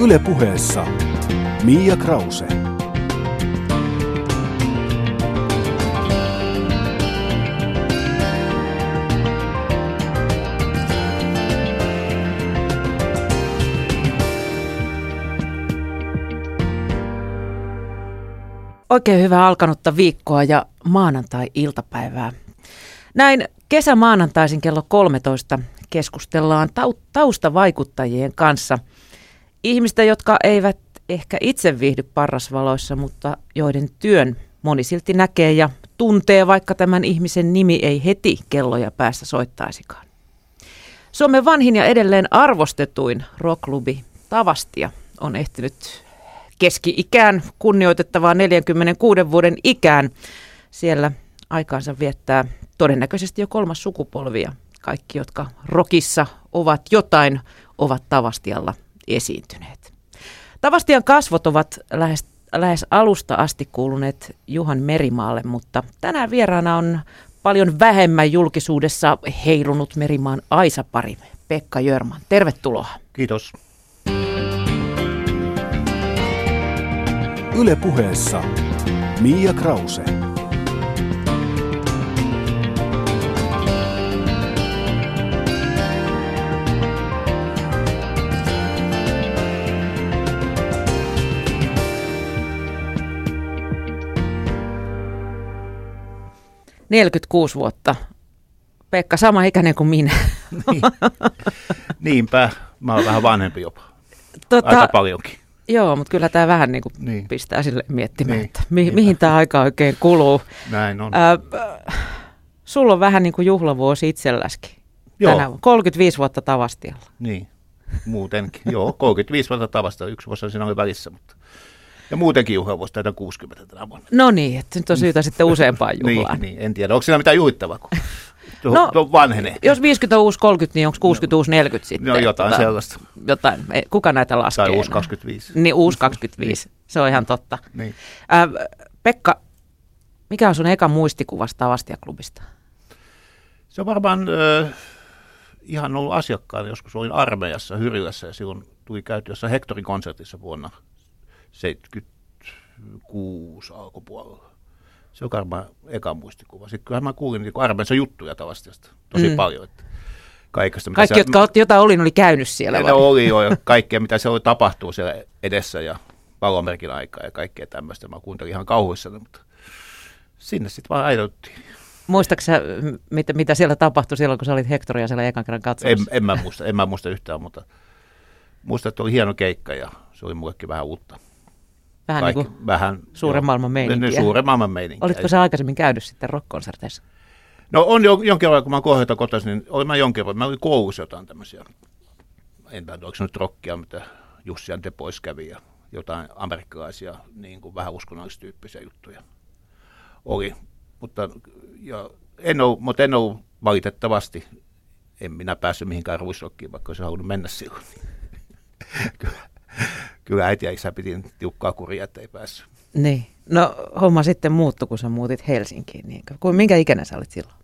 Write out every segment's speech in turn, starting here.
Yle puheessa Mia Krause. Oikein hyvää alkanutta viikkoa ja maanantai-iltapäivää. Näin kesämaanantaisin kello 13 keskustellaan taustavaikuttajien kanssa. Ihmistä, jotka eivät ehkä itse viihdy parrasvaloissa, mutta joiden työn moni silti näkee ja tuntee, vaikka tämän ihmisen nimi ei heti kelloja päässä soittaisikaan. Suomen vanhin ja edelleen arvostetuin rockklubi Tavastia on ehtinyt keski-ikään kunnioitettavaa 46 vuoden ikään. Siellä aikaansa viettää todennäköisesti jo kolmas sukupolvia. Kaikki, jotka rokissa ovat jotain, ovat Tavastialla esiintyneet. Tavastian kasvot ovat lähes, lähes alusta asti kuuluneet Juhan Merimaalle, mutta tänään vieraana on paljon vähemmän julkisuudessa heilunut Merimaan Aisapari, Pekka Jörman. Tervetuloa. Kiitos. Yle puheessa Mia Krause. Neljäkymmentäkuusi vuotta. Pekka, sama ikäinen kuin minä. Niin. Niinpä, mä oon vähän vanhempi jopa. Tota, Aika paljonkin. Joo, mutta kyllä tämä vähän niin kuin Niin. pistää sille miettimään, Niin, että mi- niinpä. mihin tämä aika oikein kuluu. Näin on. Ää, sulla on vähän niin kuin juhlavuosi itselläskin. Joo. Tänä vuonna. 35 vuotta Tavastialla. Niin, muutenkin. Joo, 35 vuotta tavasta, yksi vuosi siinä oli välissä, mutta... Ja muutenkin juhlavuosi täytän 60 tänä vuonna. No niin, että nyt on syytä sitten useampaan juhlaan. Niin, niin, en tiedä, onko siinä mitään juhittavaa, kun tuo, No, no, tuo vanhenee. Jos 50 on uusi 30, niin onko 60 uusi 40 sitten? No jotain Tota, sellaista. Jotain. Kuka näitä laskee? Tai uusi enää? 25. Niin, uusi 25. Se on ihan totta. Niin. Ää, Pekka, mikä on sun eka muistikuva Tavastia-klubista? Se on varmaan ö, ihan ollut asiakkaana. Joskus olin armeijassa Hyrilässä ja silloin tuli käyty jossain Hectorin konsertissa vuonna 76 alkupuolella. Se on varmaan eka muistikuva. Sitten kyllähän mä kuulin niin armeijassa juttuja Tavastiasta tosi Mm. paljon. Että kaikesta, mitä Kaikki, siellä- jotka, oot- jota olin, oli käynyt siellä. ne vai? oli jo ja kaikkea, mitä siellä tapahtuu siellä edessä ja palomerkin aikaa ja kaikkea tämmöistä. Mä kuuntelin ihan kauhuissani, mutta sinne sitten vaan aidottiin. Muistatko sä, m- mitä, mitä siellä tapahtui silloin, kun sä olit Hectoria siellä ekan kerran En, katsomassa? en, mä muista, en mä muista yhtään, mutta muistan, että oli hieno keikka ja se oli mullekin vähän uutta. Vähän niin Kaikki- kuin, vähän, suuren joo. maailman meininkiä. Ne, suuren maailman meininkiä. olitko sä aikaisemmin käynyt sitten rock-konserteissa? No on jo, jonkin verran, kun mä oon kotoisin, niin olin mä jonkin verran. Mä olin koulussa jotain tämmöisiä, en tiedä, oliko se nyt rockia, mitä Jussi Ante pois kävi ja jotain amerikkalaisia niin kuin vähän uskonnollistyyppisiä juttuja oli. Mutta, ja en ole, mutta en ole valitettavasti, en minä päässyt mihinkään ruisrokkiin, vaikka olisi halunnut mennä silloin. kyllä, kyllä äiti ja isä piti tiukkaa kuria, että ei päässyt. Niin. No homma sitten muuttui, kun sä muutit Helsinkiin. Niin. Kuin, minkä ikäinen sä olit silloin?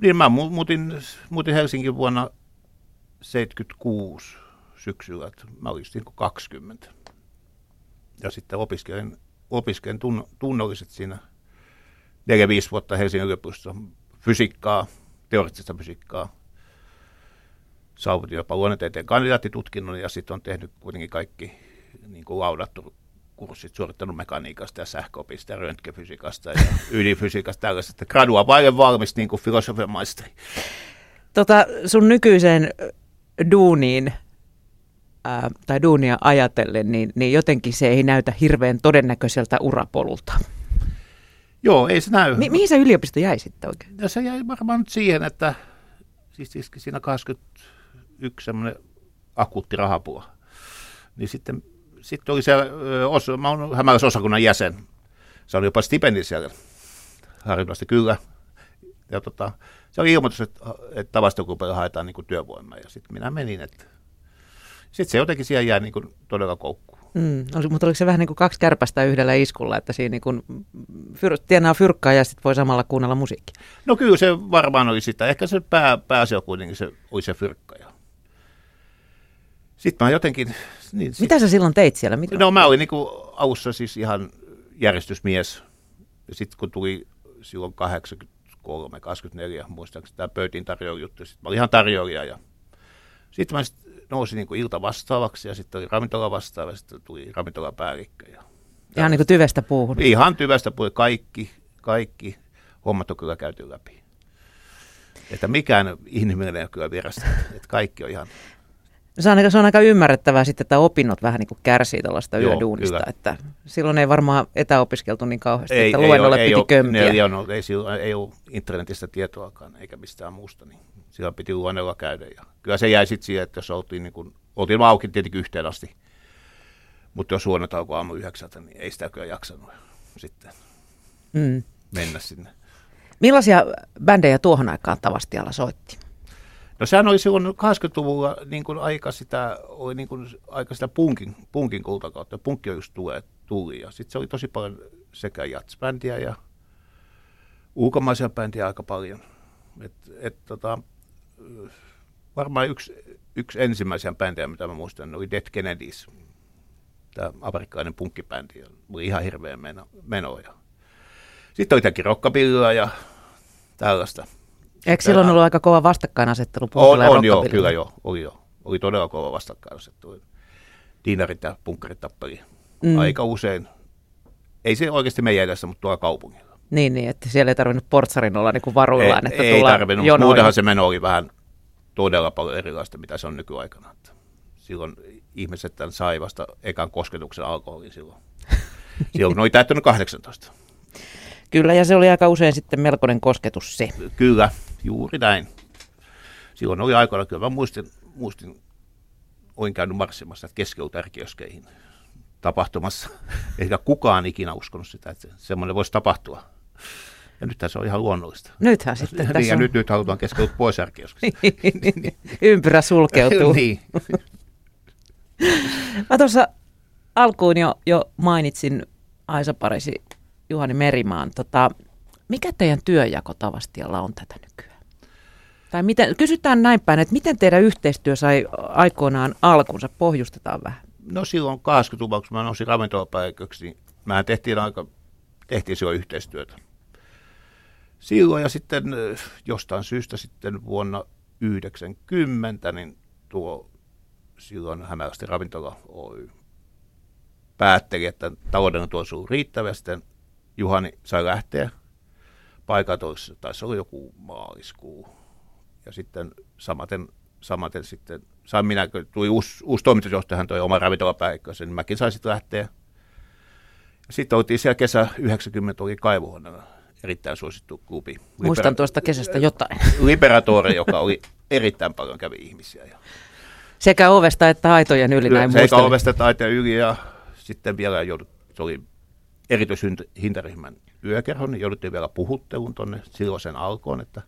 Niin mä mu- muutin, muutin Helsingin vuonna 76 syksyllä, että mä olin niin kuin 20. Ja sitten opiskelin, opiskelin tunn, tunnolliset siinä 4-5 vuotta Helsingin yliopistossa fysiikkaa, teoreettista fysiikkaa. Saavutin jopa luonnontieteen kandidaattitutkinnon ja sitten on tehnyt kuitenkin kaikki niin kuin laudattu kurssit suorittanut mekaniikasta ja sähköopista ja röntgenfysiikasta ja ydinfysiikasta tällaisesta. Gradua vaille valmis niin kuin filosofian maisteri. Tota, sun nykyiseen duuniin ää, tai duunia ajatellen, niin, niin jotenkin se ei näytä hirveän todennäköiseltä urapolulta. Joo, ei se näy. Mi- mihin se yliopisto jäi sitten oikein? Ja se jäi varmaan nyt siihen, että siis iski siinä 21 semmoinen akuutti rahapula. Niin sitten, sitten oli se, ö, osa, mä olen Hämäläisen osakunnan jäsen. Se oli jopa stipendi siellä harvinaisesti kyllä. Ja tota, se oli ilmoitus, että, että tavastokumpelilla haetaan niin työvoimaa. Ja sitten minä menin, että sitten se jotenkin siellä jäi niin kuin todella koukkuun. Mm, oli, mutta oliko se vähän niin kuin kaksi kärpästä yhdellä iskulla, että siinä niin kuin fyr, tienaa fyrkkaa ja sitten voi samalla kuunnella musiikkia? No kyllä se varmaan oli sitä. Ehkä se pää, pääasia kuitenkin se, oli se fyrkka. Ja Sitten mä jotenkin... Niin, sit, Mitä sä silloin teit siellä? Mitä? No mä olin niin kuin alussa siis ihan järjestysmies. Ja sitten kun tuli silloin 83, 24, muistaakseni tämä pöytin tarjoilijuttu, sitten mä olin ihan tarjoilija. Ja sitten mä sit nousin niin kuin ilta vastaavaksi ja sitten oli ravintola vastaava ja sitten tuli ravintolapäällikkö. Ja Ihan niin kuin tyvestä puuhun. ihan tyvästä puhui kaikki, kaikki hommat on kyllä käyty läpi. Että mikään ihminen ei ole kyllä vierasta, että kaikki on ihan Se on, aika, se on aika ymmärrettävää sitten, että opinnot vähän niin kuin kärsii tällaista Joo, yöduunista, kyllä. että silloin ei varmaan etäopiskeltu niin kauheasti, ei, että ei, luennolle ole, piti ei, ole, kömpiä. ei, ole, ei, silloin, ei ole internetistä tietoakaan eikä mistään muusta, niin silloin piti luennolla käydä. Ja kyllä se jäi sitten siihen, että jos oltiin, niin kuin, oltiin auki tietenkin yhteen asti, mutta jos huono tauko aamu yhdeksältä, niin ei sitä kyllä jaksanut sitten Mm. mennä sinne. Millaisia bändejä tuohon aikaan Tavastialla soitti? No sehän oli silloin 80-luvulla niin kuin aika sitä, oli niin kuin aika sitä punkin, punkin kultakautta. Punkki on just tulee, tuli ja sitten se oli tosi paljon sekä jatsbändiä ja ulkomaisia bändiä aika paljon. Et, et, tota, varmaan yksi, yksi ensimmäisiä bändejä, mitä mä muistan, oli Dead Kennedys. Tämä amerikkalainen punkkibändi oli ihan hirveä meno, menoja. Sitten oli jotakin rockabillyä ja tällaista. Eikö silloin ollut aika kova vastakkainasettelu On, on joo, kyllä joo, oli jo. Oli todella kova vastakkainasettelu. Diinarit ja punkkarit tappeli Mm. aika usein. Ei se oikeasti meidän edessä, mutta tuolla kaupungilla. Niin, niin, että siellä ei tarvinnut portsarin olla niin kuin varuillaan, ei, että ei tarvinnut, jonoihin. muutenhan se meno oli vähän todella paljon erilaista, mitä se on nykyaikana. Että silloin ihmiset tämän sai vasta ekan kosketuksen alkoholiin silloin. Silloin oli täyttänyt 18. Kyllä, ja se oli aika usein sitten melkoinen kosketus se. Kyllä, juuri näin. Silloin oli aikoina, kyllä mä muistin, muistin olin käynyt marssimassa keskioltärkioskeihin tapahtumassa. Eikä kukaan ikinä uskonut sitä, että semmoinen voisi tapahtua. Ja nyt se on ihan luonnollista. Nythän sitten niin, tässä ja on... nyt, nyt halutaan keskeut pois ärkioskista. ympyrä sulkeutuu. niin. Mä tuossa alkuun jo, jo mainitsin Aisa Parisi Juhani Merimaan. Tota, mikä teidän työjako Tavastialla on tätä nykyään? Tai miten, kysytään näin päin, että miten teidän yhteistyö sai aikoinaan alkunsa? Pohjustetaan vähän. No silloin 80-luvulla, kun mä nousin ravintolapäiköksi, niin mehän tehtiin aika, tehtiin silloin yhteistyötä. Silloin ja sitten eh, jostain syystä sitten vuonna 90, niin tuo silloin Hämäläisten ravintola Oy päätteli, että talouden tuossa on riittävä. ja Sitten Juhani sai lähteä paikat olisi, taisi olla joku maaliskuu. Ja sitten samaten, samaten sitten, sain minä, kun tuli uusi, uusi toimitusjohtaja, hän toi oma ravintolapäikkönsä, niin mäkin sain sitten lähteä. Ja sitten oltiin siellä kesä 90, oli kaivohuoneena erittäin suosittu klubi. Muistan tuosta kesästä jotain. Liberatore, joka oli erittäin paljon kävi ihmisiä. Ja Sekä ovesta että aitojen yli näin Sekä ovesta taiteen yli ja sitten vielä joudut, se oli erityishintaryhmän yökerho, niin jouduttiin vielä puhutteluun tuonne silloisen alkoon, että,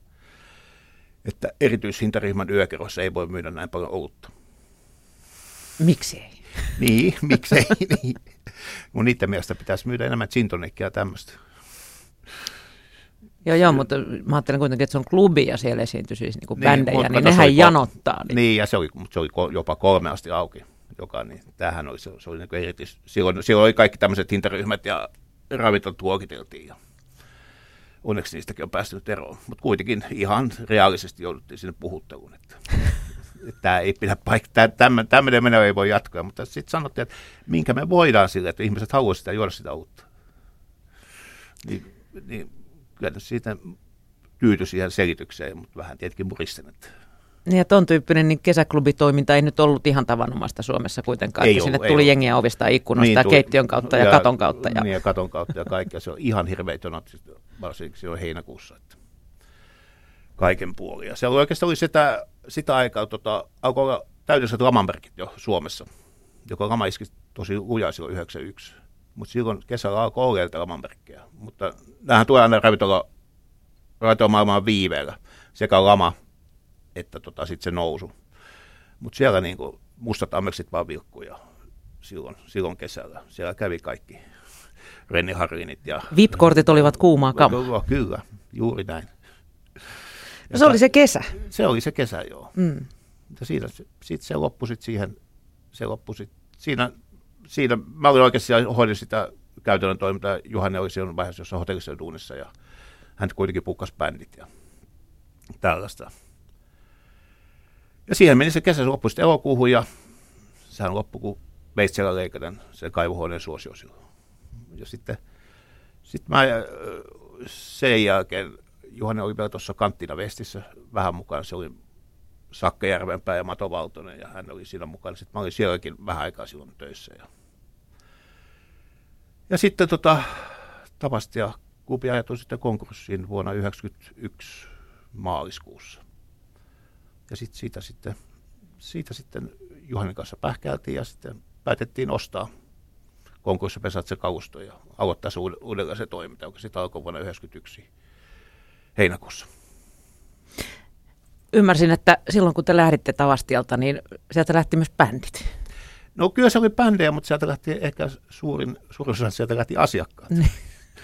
että erityishintaryhmän yökerhossa ei voi myydä näin paljon olutta. Miksi ei? Niin, miksei niin. Mun niiden mielestä pitäisi myydä enemmän gin tonickia ja tämmöistä. Joo, joo, mutta mä ajattelen kuitenkin, että se on klubi ja siellä esiintyy siis niin Niin, bändejä, niin, nehän oli janottaa. Niin. Niin, ja se oli, mutta se oli jopa kolme asti auki. Joka, niin, tämähän oli, se, se oli niin erityis, silloin, silloin oli kaikki tämmöiset hintaryhmät ja ravintolat luokiteltiin. Ja onneksi niistäkin on päästy eroon. Mutta kuitenkin ihan reaalisesti jouduttiin sinne puhutteluun. Että, että tämä ei pidä paikkaa, tämmöinen meno ei voi jatkaa. Mutta sitten sanottiin, että minkä me voidaan sille, että ihmiset haluaisivat sitä juoda sitä uutta. Niin, niin kyllä siitä tyytyi siihen selitykseen, mutta vähän tietenkin muristen, että Niin ja ton tyyppinen niin kesäklubitoiminta ei nyt ollut ihan tavanomaista Suomessa kuitenkaan. Ei että sinne ollut, ei tuli ollut. jengiä ovista ikkunoista niin, ja keittiön kautta ja, ja katon kautta. Ja... Niin, ja katon kautta ja kaikkea. Se on ihan hirveät jonot, varsinkin silloin heinäkuussa. Että kaiken se oli oikeastaan oli sitä, sitä aikaa, tota, alkoi olla täydelliset lamanmerkit jo Suomessa, joka lama iski tosi lujaa silloin 91. Mutta silloin kesällä alkoi olla näitä lamanmerkkejä. Mutta nämähän tulee aina ravintola, ravintolamaailmaan viiveellä. Sekä lama että tota, sitten se nousu. Mutta siellä niinku mustat ammeksit vaan vilkkuja silloin, silloin kesällä. Siellä kävi kaikki Renni Harinit ja... VIP-kortit olivat kuumaa kamaa. Kyllä, juuri näin. No se oli se kesä. Se oli se kesä, joo. Mm. Ja siitä, siitä se loppui sit siihen se loppui sit. Siinä, siinä, mä olin oikeasti siellä, hoidin sitä käytännön toimintaa. Juhani oli silloin vaiheessa jossain hotellissa duunissa ja hän kuitenkin pukkas bändit ja tällaista. Ja siihen meni se kesä, se loppui sitten elokuuhun ja sehän loppui, kun veitsellä leikaten sen kaivohuoneen suosio silloin. Ja sitten, sitten mä sen jälkeen, Juhani oli vielä tuossa Kanttina Vestissä vähän mukaan, se oli Sakke Järvenpää ja Mato Valtonen ja hän oli siinä mukana. Sitten mä olin sielläkin vähän aikaa silloin töissä. Ja, ja sitten tota, Tavasti ja Kupi ajatui sitten konkurssiin vuonna 1991 maaliskuussa. Ja sitten siitä sitten, siitä sitten Juhanin kanssa pähkäiltiin ja sitten päätettiin ostaa konkurssipesät se kalusto ja aloittaa se uudelleen se toiminta, joka sitten alkoi vuonna 1991 heinäkuussa. Ymmärsin, että silloin kun te lähditte Tavastialta, niin sieltä lähti myös bändit. No kyllä se oli bändejä, mutta sieltä lähti ehkä suurin, suurin osa sieltä lähti asiakkaat. Niin.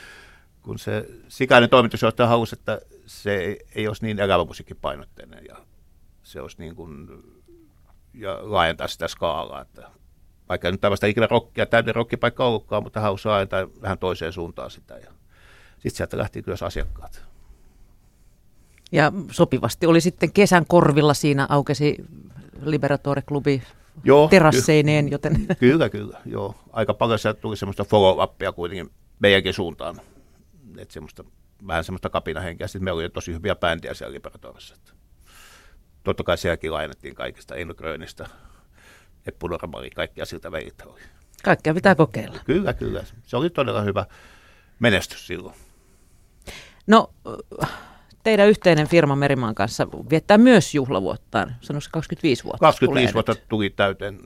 kun se sikäinen toimitusjohtaja halusi, että se ei, ei olisi niin elävä musiikkipainotteinen ja se olisi niin kuin, ja laajentaa sitä skaalaa, että vaikka nyt tällaista ikinä rockia, täyden rockipaikka ollutkaan, mutta halusi laajentaa vähän toiseen suuntaan sitä ja sitten sieltä lähti myös asiakkaat. Ja sopivasti oli sitten kesän korvilla siinä aukesi Liberatore-klubi joo, terasseineen, ky- joten... Kyllä, kyllä, joo. Aika paljon sieltä tuli semmoista follow-upia kuitenkin meidänkin suuntaan. Että semmoista, vähän semmoista kapinahenkeä. Sitten meillä oli tosi hyviä bändiä siellä Liberatorissa. Totta kai sielläkin lainattiin kaikista Eino Grönistä, Eppu Normali, kaikkia siltä veitä oli. Kaikkea pitää kokeilla. Kyllä, kyllä. Se oli todella hyvä menestys silloin. No, teidän yhteinen firma Merimaan kanssa viettää myös juhlavuottaan, sanoiko 25 vuotta? 25 vuotta nyt. tuli täyteen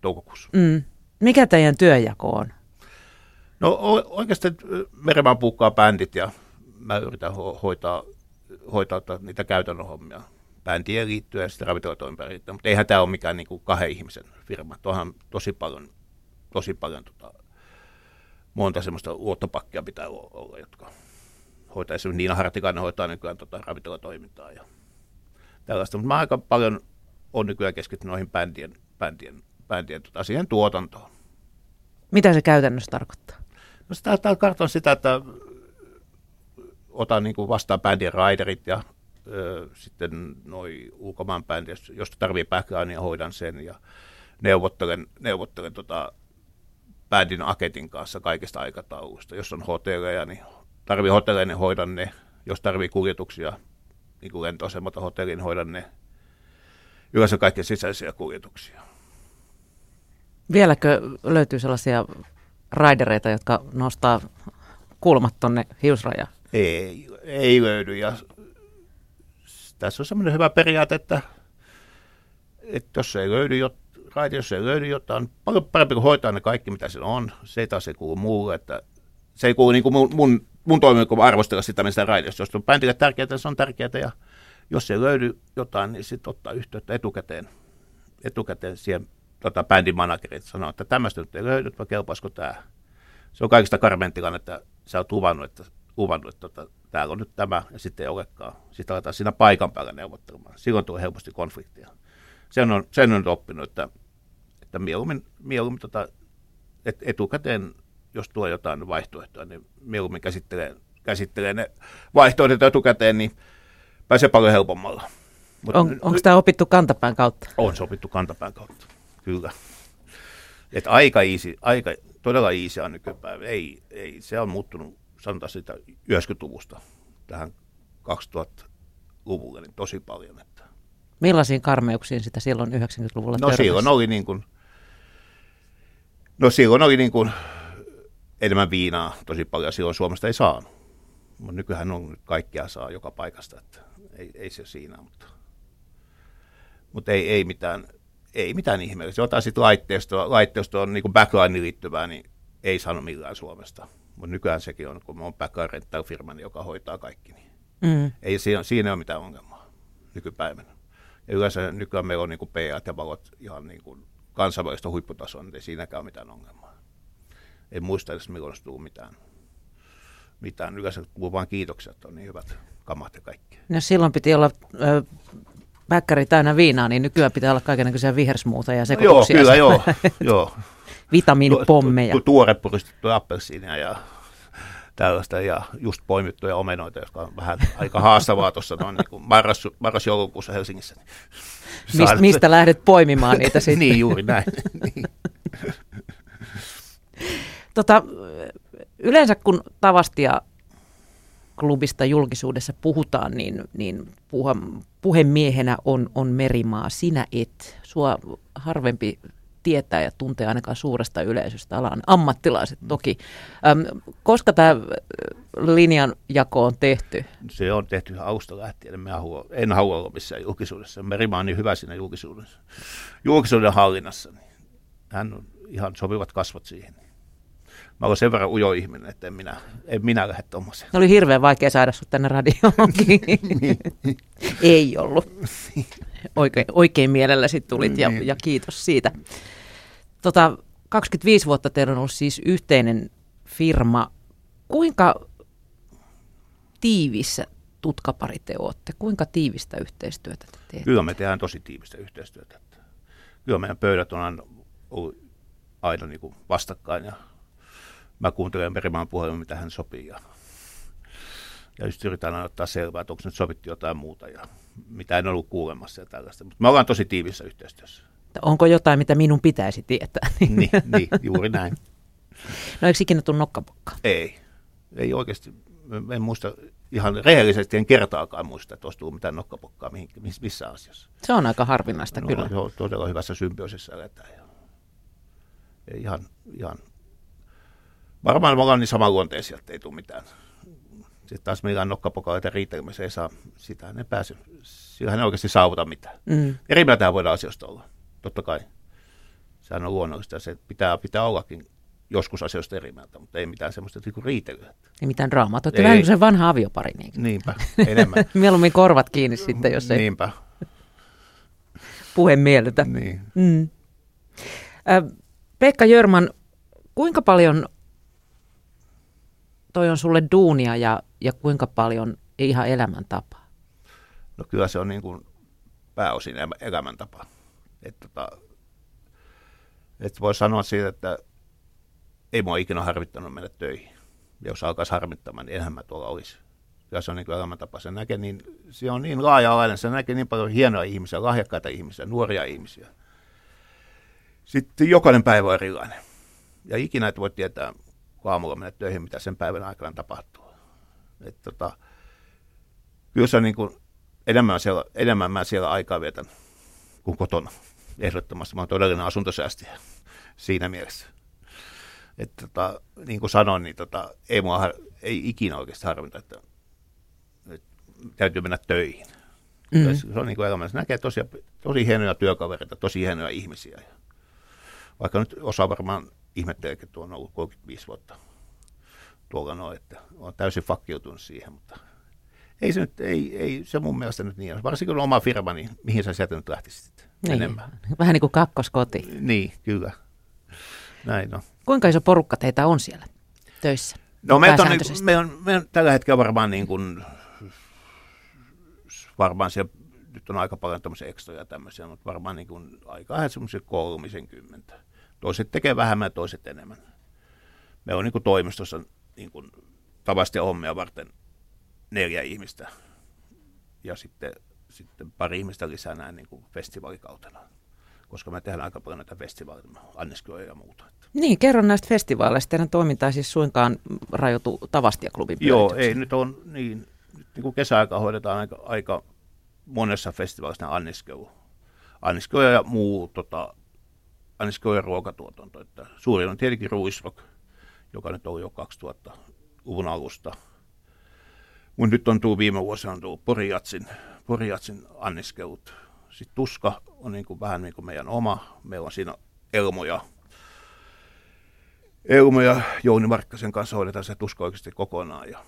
toukokuussa. Mm. Mikä teidän työjako on? No oikeasti Merimaan puukkaa bändit ja mä yritän ho- hoitaa, hoitaa niitä käytännön hommia bändien liittyen ja sitten ravintolatoimintaan liittyen, mutta eihän tämä ole mikään niin kuin kahden ihmisen firma. Tuohan tosi paljon, tosi paljon tota, monta semmoista luottopakkia pitää olla, jotka hoitaa. Esimerkiksi Niina Hartikainen hoitaa nykyään tota ravintolatoimintaa ja tällaista. Mutta mä aika paljon on nykyään keskittynyt noihin bändien, bändien, bändien tota, siihen tuotantoon. Mitä se käytännössä tarkoittaa? No sitä, tarkoittaa sitä, että otan niin kuin vastaan bändien raiderit ja ö, sitten noi ulkomaan bändit, jos tarvii backgroundia, hoidan sen ja neuvottelen, neuvottelen tota, bändin aketin kanssa kaikista aikatauluista. Jos on hotelleja, niin tarvii hotelleja, niin hoidan ne. Jos tarvii kuljetuksia, niin kuin lentoasemalta hotelliin, niin hoidan ne. Yleensä kaikki sisäisiä kuljetuksia. Vieläkö löytyy sellaisia raidereita, jotka nostaa kulmat tuonne hiusrajaan? Ei, ei löydy. Ja tässä on semmoinen hyvä periaate, että, että jos ei löydy jotain, raiti, jos ei löydy jotain, paljon parempi kuin hoitaa ne kaikki, mitä siellä on. Se taas ei kuulu muulle, että se ei kuulu niin kuin mun, mun, mun toiminnan arvostella sitä, mistä raidiosta. Jos on bändille tärkeää, se on tärkeää, ja jos ei löydy jotain, niin sitten ottaa yhteyttä etukäteen, etukäteen siihen tota, bändin managerit sanoo, että tämmöistä nyt ei löydy, vai kelpaisiko tämä. Se on kaikista karmein tilanne, että sä oot luvannut, että, luvannut, että tota, täällä on nyt tämä, ja sitten ei olekaan. Sitten aletaan siinä paikan päällä neuvottelemaan. Silloin tulee helposti konfliktia. Sen on, sen on oppinut, että, että mieluummin, mieluummin tota, et etukäteen, jos tuo jotain vaihtoehtoa, niin mieluummin käsittelee, käsittelee ne vaihtoehdot etukäteen, niin pääsee paljon helpommalla. Mut, on, onko tämä opittu kantapään kautta? On se opittu kantapään kautta, kyllä. Et aika easy, aika, todella easy on nykypäivä. Ei, ei, se on muuttunut, sanotaan sitä 90-luvusta tähän 2000-luvulle niin tosi paljon. Että. Millaisiin karmeuksiin sitä silloin 90-luvulla No törmäsi? silloin oli niin kuin, no silloin oli niin kuin enemmän viinaa tosi paljon, silloin Suomesta ei saanut. Mutta nykyään on, kaikkea saa joka paikasta, että ei, ei se siinä, mutta, mutta ei, ei mitään, ei mitään ihmeellistä. Jotain sitten laitteistoa, laitteisto on niin backline liittyvää, niin ei sano millään Suomesta. Mutta nykyään sekin on, kun on backline rental firma, niin joka hoitaa kaikki. Niin mm. Ei siinä, siinä ole mitään ongelmaa nykypäivänä. Ja yleensä nykyään meillä on niin kuin PA ja valot ihan niin kuin kansainvälistä huipputasoa, niin ei siinäkään ole mitään ongelmaa. En muista edes, milloin olisi tullut mitään. mitään. Yleensä kuuluu vain kiitoksia, että on niin hyvät kamat ja kaikki. No silloin piti olla ö, päkkäri täynnä viinaa, niin nykyään pitää olla kaikenlaisia vihersmuuta ja Joo, sekoituksia. kyllä joo. joo. Vitamiinipommeja. Tu- tuore puristettuja appelsiinia ja tällaista ja just poimittuja omenoita, jotka on vähän aika haastavaa tuossa noin niin marras, marras-joulukuussa Helsingissä. Mist, Saada- mistä lähdet poimimaan niitä sitten? niin, juuri näin. niin. Tota, yleensä kun Tavastia klubista julkisuudessa puhutaan, niin, niin puhe, puhemiehenä on, on Merimaa. Sinä et. Sua harvempi tietää ja tuntee ainakaan suuresta yleisöstä alan ammattilaiset toki. Öm, koska tämä linjanjako on tehty? Se on tehty ihan alusta lähtien. En, halua, en halua olla missään julkisuudessa. Merimaa on niin hyvä siinä julkisuudessa. julkisuuden hallinnassa. Niin hän on ihan sopivat kasvot siihen. Mä olen sen verran ujo ihminen, että en minä, en minä lähde tuommoiseen. Oli hirveän vaikea saada sut tänne radioonkin. Ei ollut. Oikein, oikein mielelläsi tulit ja, Niin. ja kiitos siitä. Tota, 25 vuotta teillä on ollut siis yhteinen firma. Kuinka tiivissä tutkapari te olette? Kuinka tiivistä yhteistyötä te teette? Kyllä me tehdään tosi tiivistä yhteistyötä. Kyllä meidän pöydät on aina ollut aina niin kuin vastakkain ja mä kuuntelen Merimaan puhelun, mitä hän sopii ja, ja just yritän aina ottaa selvää, että onko nyt sovittu jotain muuta ja mitä en ollut kuulemassa ja tällaista. Mutta me ollaan tosi tiivissä yhteistyössä. Onko jotain, mitä minun pitäisi tietää? niin, niin, juuri näin. No eikö ikinä tule nokkapokkaa? Ei. Ei oikeasti. En muista ihan rehellisesti, en kertaakaan muista, että olisi tullut mitään nokkapokkaa mihin, miss- missään asiassa. Se on aika harvinaista No, kyllä. joo, todella hyvässä symbioosissa eletään. Ja, ja ihan, ihan, varmaan me ollaan niin samanluonteisia, että ei tule mitään. Sitten taas millään nokkapokaleita riitelmässä ei saa, sitä ne pääse, sillä ei oikeasti saavuta mitään. Mm. Eri mieltä voidaan asioista olla, totta kai. Sehän on luonnollista se pitää, pitää ollakin joskus asioista eri mieltä, mutta ei mitään semmoista niin riitelyä. Ei mitään draamaa. Te olette vähän kuin se vanha aviopari. Niin. Niinpä, enemmän. Mieluummin korvat kiinni sitten, jos ei niin. Niinpä, puhe miellytä. niin. Mm. Pekka Jörman, kuinka paljon toi on sulle duunia ja, ja kuinka paljon ihan elämäntapaa? No kyllä se on niin kuin pääosin elä- elämäntapa. Että tota, et voi sanoa siitä, että ei mua ikinä harmittanut mennä töihin. Ja jos alkaisi harmittamaan, niin enhän mä tuolla olisi. Kyllä se on niin kuin elämäntapa. Se, näkee niin, se on niin laaja-alainen, se näkee niin paljon hienoja ihmisiä, lahjakkaita ihmisiä, nuoria ihmisiä. Sitten jokainen päivä on erilainen. Ja ikinä et voi tietää, aamulla mennä töihin, mitä sen päivän aikana tapahtuu. Et tota, kyllä se on niin kuin, enemmän, siellä, enemmän mä siellä aikaa vietän kuin kotona. Ehdottomasti mä oon todellinen asuntosäästäjä siinä mielessä. Että tota, niin kuin sanoin, niin tota, ei, mua, har- ei ikinä oikeasti harvita, että, että täytyy mennä töihin. Mm. Mm. Se on niin kuin elämässä. Näkee tosi, tosi hienoja työkavereita, tosi hienoja ihmisiä. Vaikka nyt osa varmaan ihmetteleekin, että on ollut 35 vuotta tuolla noin, että on täysin fakkiutunut siihen, mutta ei se, nyt, ei, ei se mun mielestä nyt niin ole. Varsinkin kun on oma firma, niin mihin sä sieltä nyt lähtisit Niin. enemmän. Vähän niin kuin kakkoskoti. Niin, kyllä. Näin on. Kuinka iso porukka teitä on siellä töissä? No me on, niin, Pääsääntöisesti. me on, me on tällä hetkellä varmaan niin kuin, varmaan siellä, nyt on aika paljon tämmöisiä ekstoja ja tämmöisiä, mutta varmaan niin kuin aika semmoisia kolmisen kymmentä. Toiset tekee vähemmän ja toiset enemmän. Me on niin kuin toimistossa niin kuin tavasti hommia varten neljä ihmistä ja sitten, sitten pari ihmistä lisää näin niin kuin festivaalikautena. Koska me tehdään aika paljon näitä festivaaleja, anniskeluja ja muuta. Niin, kerron näistä festivaaleista. Teidän toiminta ei siis suinkaan rajoitu Tavastia-klubin Joo, ei nyt on niin, nyt niin kuin kesäaikaa hoidetaan aika, aika monessa festivaalissa nämä anniskelu. Anniskelu ja muu, tota, anniskelu ja ruokatuotanto. Että suurin on tietenkin Ruisrock, joka nyt on jo 2000-luvun alusta. Mutta nyt on tullut viime vuosina on tullut Porijatsin, Porijatsin anniskelut. Sitten Tuska on niin kuin vähän niin kuin meidän oma. Meillä on siinä Elmo ja Elmo ja Jouni Markkasen kanssa hoidetaan se tuska oikeasti kokonaan. Ja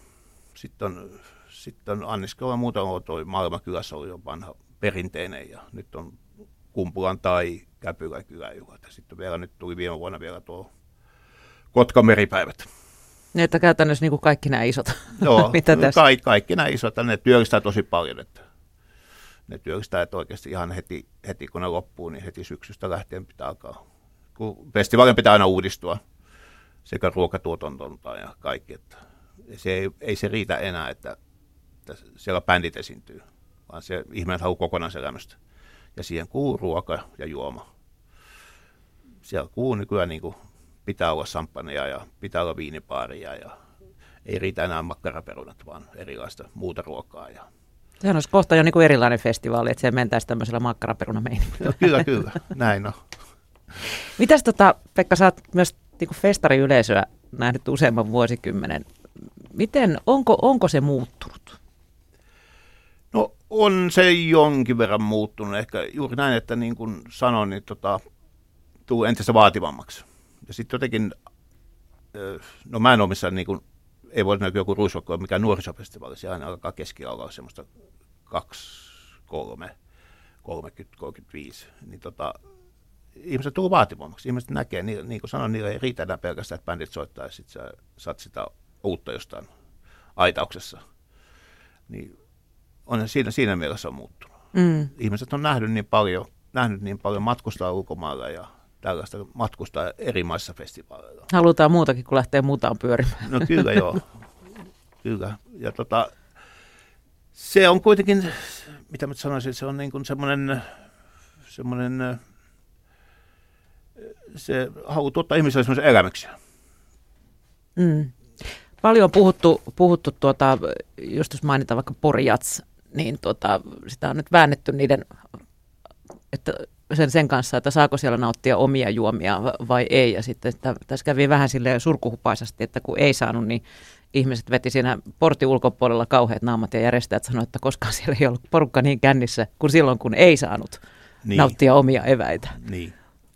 sitten on, sitten on anniskelu ja muuta on toi Maailmankylässä oli jo vanha perinteinen ja nyt on Kumpulan tai Käpylän kyläjuhlat. Sitten vielä nyt tuli viime vuonna vielä tuo Kotkan meripäivät. Niin, että käytännössä niin kuin kaikki nämä isot, Joo, mitä tässä. kaikki, kaikki nämä isot, ne työllistää tosi paljon. Että ne työllistää oikeasti ihan heti, heti, kun ne loppuu, niin heti syksystä lähtien pitää alkaa. Kun festivaalin pitää aina uudistua sekä ruokatuotantonta ja kaikki, että se ei, ei se riitä enää, että, että siellä bändit esiintyy, vaan se ihminen haluaa kokonaiselämystä. Ja siihen kuuluu ruoka ja juoma. Siellä kuuluu nykyään niin kuin, pitää olla samppania ja pitää olla viinipaaria ja ei riitä enää makkaraperunat, vaan erilaista muuta ruokaa. Ja... Sehän olisi kohta jo niin kuin erilainen festivaali, että se mentäisi tämmöisellä makkaraperunameiningillä. No, kyllä, kyllä. Näin on. Mitäs tota, Pekka, sä oot myös niin kuin festariyleisöä nähnyt useamman vuosikymmenen. Miten, onko, onko se muuttunut? No on se jonkin verran muuttunut. Ehkä juuri näin, että niin kuin sanoin, niin tota, tuu entistä vaativammaksi. Ja sitten jotenkin, no mä en ole missään niin kuin ei voi näkyä joku ruisrokko, mikä nuorisofestivaali, se aina alkaa keskellä olla semmoista 2, 3, 30, 35, niin tota, ihmiset tulee vaativammaksi. Ihmiset näkee, niin, niin kuin sanoin, niillä ei riitä enää pelkästään, että bändit soittaa ja sitten sä saat sitä uutta jostain aitauksessa. Niin on siinä, siinä mielessä on muuttunut. Mm. Ihmiset on nähnyt niin paljon, nähnyt niin paljon matkustaa ulkomailla ja tällaista matkustaa eri maissa festivaaleilla. Halutaan muutakin kuin lähteä mutaan pyörimään. No kyllä joo. kyllä. Ja tota, se on kuitenkin, mitä mä sanoisin, se on niin kuin semmoinen, semmoinen se haluaa tuottaa ihmiselle semmoisen elämyksiä. Mm. Paljon on puhuttu, puhuttu tuota, just jos mainitaan vaikka Porjats, niin tuota, sitä on nyt väännetty niiden, että sen, sen kanssa, että saako siellä nauttia omia juomia vai ei. Ja sitten että tässä kävi vähän silleen surkuhupaisasti, että kun ei saanut, niin ihmiset veti siinä portin ulkopuolella kauheat naamat ja järjestäjät sanoivat, että koskaan siellä ei ollut porukka niin kännissä kuin silloin, kun ei saanut niin. nauttia omia eväitä. Niin.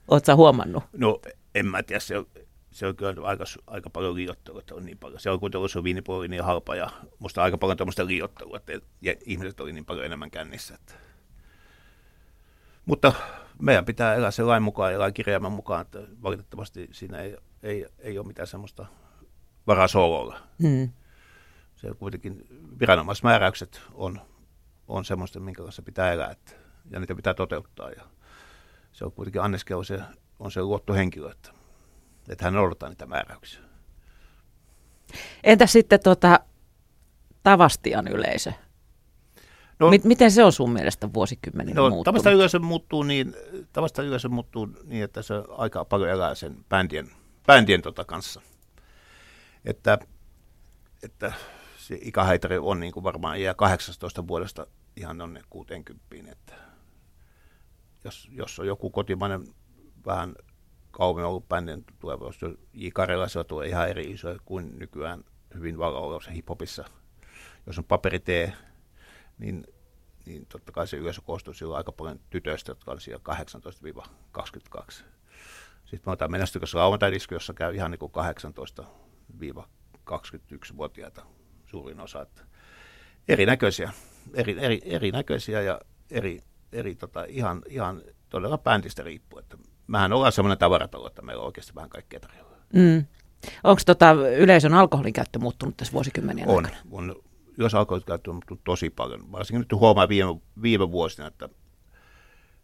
Oletko huomannut? No en mä tiedä, se on, se on kyllä aika, aika paljon liiottelua, että on niin paljon. Se on kuitenkin se viinipuoli niin halpa ja musta aika paljon tämmöistä liiottelua, että ihmiset oli niin paljon enemmän kännissä. Että. Mutta meidän pitää elää sen lain mukaan ja lain kirjaimen mukaan, että valitettavasti siinä ei, ei, ei ole mitään semmoista varaa soololla. Hmm. Se kuitenkin viranomaismääräykset on, on semmoista, minkä kanssa pitää elää, että, ja niitä pitää toteuttaa. Ja se on kuitenkin Anneske on se, on se luottohenkilö, että, että hän noudattaa niitä määräyksiä. Entä sitten tuota, Tavastian yleisö? No, miten se on sun mielestä vuosikymmenen no, muuttunut? Tavasta yleisö muuttuu niin, tavasta yleisö muuttuu niin, että se aika paljon elää sen bändien, bändien tota kanssa. Että, että se ikähaitari on niin kuin varmaan iä 18 vuodesta ihan onne 60, että jos, jos on joku kotimainen vähän kauemmin ollut bändin tulevaisuus, J. Karela se tulee ihan eri iso kuin nykyään hyvin valossa hiphopissa. Jos on paperitee, niin, niin totta kai se yleisö koostuu silloin aika paljon tytöistä, jotka on siellä 18-22. Sitten me otetaan menestykäs lauantai-disko, jossa käy ihan niin kuin 18-21-vuotiaita suurin osa. Että erinäköisiä, eri, eri, erinäköisiä ja eri, eri tota, ihan, ihan todella bändistä riippuu. Että mähän ollaan semmoinen tavaratalo, että meillä on oikeasti vähän kaikkea tarjolla. Mm. Onko tota yleisön alkoholin käyttö muuttunut tässä vuosikymmenien on, aikana? On, jos alkoholikäyttö on muuttunut tosi paljon. Varsinkin nyt huomaa viime, viime vuosina, että,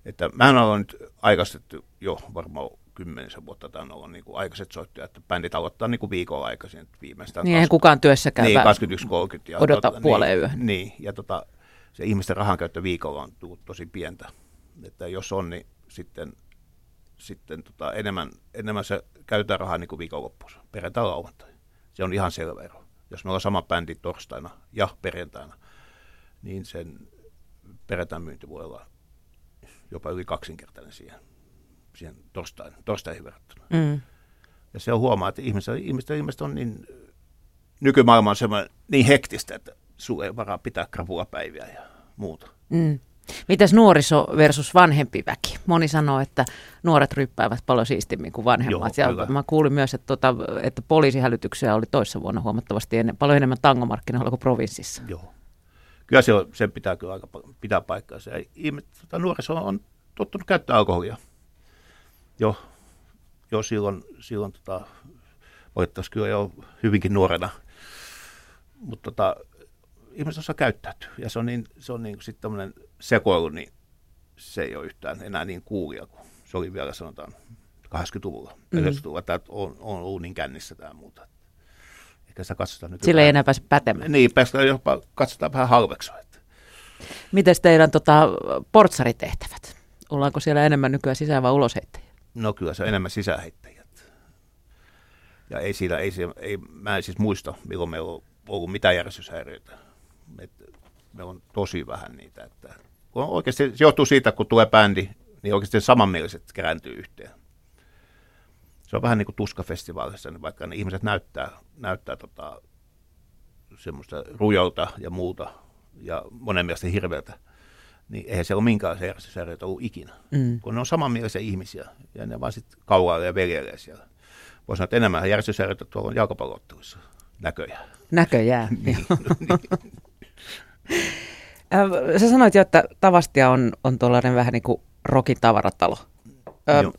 että mähän olen nyt aikaistettu jo varmaan kymmenisen vuotta tai on ollut niin kuin aikaiset soittajat, että bändit aloittaa niin kuin viikolla aikaisin viimeistään. Niin, ei kukaan työssä käyvä. Niin, 21.30. Ja odota tota, puoleen niin, yöhön. Niin, ja tota, se ihmisten rahankäyttö viikolla on tullut tosi pientä. Että jos on, niin sitten, sitten tota, enemmän, enemmän se käytetään rahaa niin kuin viikonloppuissa, perjantai lauantai. Se on ihan selvä ero jos me ollaan sama bändi torstaina ja perjantaina, niin sen perjantain myynti voi olla jopa yli kaksinkertainen siihen, siihen torstain, torstaihin verrattuna. Mm. Ja se on huomaa, että ihmiset, ihmiset, ihmiset on niin, nykymaailma on niin hektistä, että sulla ei varaa pitää krapuapäiviä ja muuta. Mm. Mitäs nuoriso versus vanhempi väki? Moni sanoo, että nuoret ryppäävät paljon siistimmin kuin vanhemmat. Joo, ja mä kuulin myös, että, tuota, että poliisihälytyksiä oli toissa vuonna huomattavasti ennen, paljon enemmän tangomarkkinoilla kuin provinssissa. Joo. Kyllä se on, sen pitää kyllä aika pitää paikkaansa. Ja ihmiset, tota, nuoriso on tottunut käyttää alkoholia. Jo, jo silloin, silloin tota, valitettavasti kyllä jo hyvinkin nuorena. Mutta tota, ihmiset osaa käyttäytyä. Ja se on niin, se on niin sitten sekoilu, niin se ei ole yhtään enää niin kuulia kuin se oli vielä sanotaan 80-luvulla. Mm. 90-luvulla että on, on ollut niin kännissä tämä muuta. Ehkä sitä katsotaan nyt. Sillä ei enää pääse pätemään. Niin, päästään jopa katsotaan vähän halveksua. Miten teidän tota, portsaritehtävät? Ollaanko siellä enemmän nykyään sisään- vai ulosheittäjiä? No kyllä se on enemmän sisäheittäjiä. Ja ei siinä, ei, ei, mä en siis muista, milloin meillä on ollut mitään järjestyshäiriöitä. meillä on tosi vähän niitä. Että, kun oikeasti se johtuu siitä, kun tulee bändi, niin oikeasti samanmieliset kerääntyy yhteen. Se on vähän niin kuin tuskafestivaalissa, niin vaikka ne ihmiset näyttää, näyttää tota, semmoista rujolta ja muuta, ja monen mielestä hirveältä, niin eihän se ole minkäänlaisia järjestyshäiriöitä ollut ikinä. Mm. Kun ne on samanmielisiä ihmisiä, ja ne vaan sitten kaulailee ja veljeilee siellä. Voisi sanoa, että enemmän järjestyshäiriöitä tuolla jalkapallootteluissa näköjään. Näköjään, niin. Sä sanoit jo, että Tavastia on, on tuollainen vähän niin kuin rokin tavaratalo. Ö,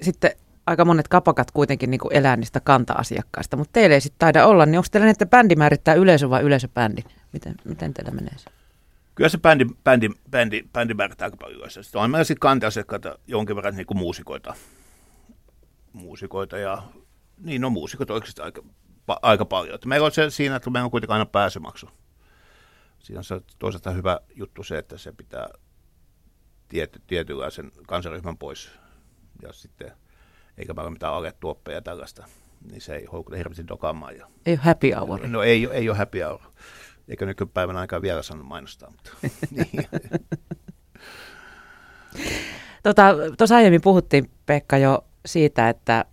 sitten aika monet kapakat kuitenkin niin kuin elää niistä kanta-asiakkaista, mutta teille ei sitten taida olla, niin onko teillä että bändi määrittää yleisö vai yleisöbändi? Miten, miten teillä menee se? Kyllä se bändi, bändi, bändi, bändi määrittää aika paljon yleisö. Sitten on meillä sitten kanta-asiakkaita jonkin verran niin kuin muusikoita. Muusikoita ja niin no muusikot oikeasti aika, pa, aika paljon. Meillä on se siinä, että meillä on kuitenkin aina pääsymaksu. Siinä on toisaalta hyvä juttu se, että se pitää tiety, tietynlaisen kansaryhmän pois. Ja sitten eikä ole mitään aletuoppeja ja tällaista, niin se ei houkute hirveästi dokaamaan. Ja... Ei ole happy hour. No ei, ei ole happy hour. Eikä nykypäivänä aikaa vielä saanut mainostaa. Mutta, niin. tota, tuossa aiemmin puhuttiin, Pekka, jo siitä, että,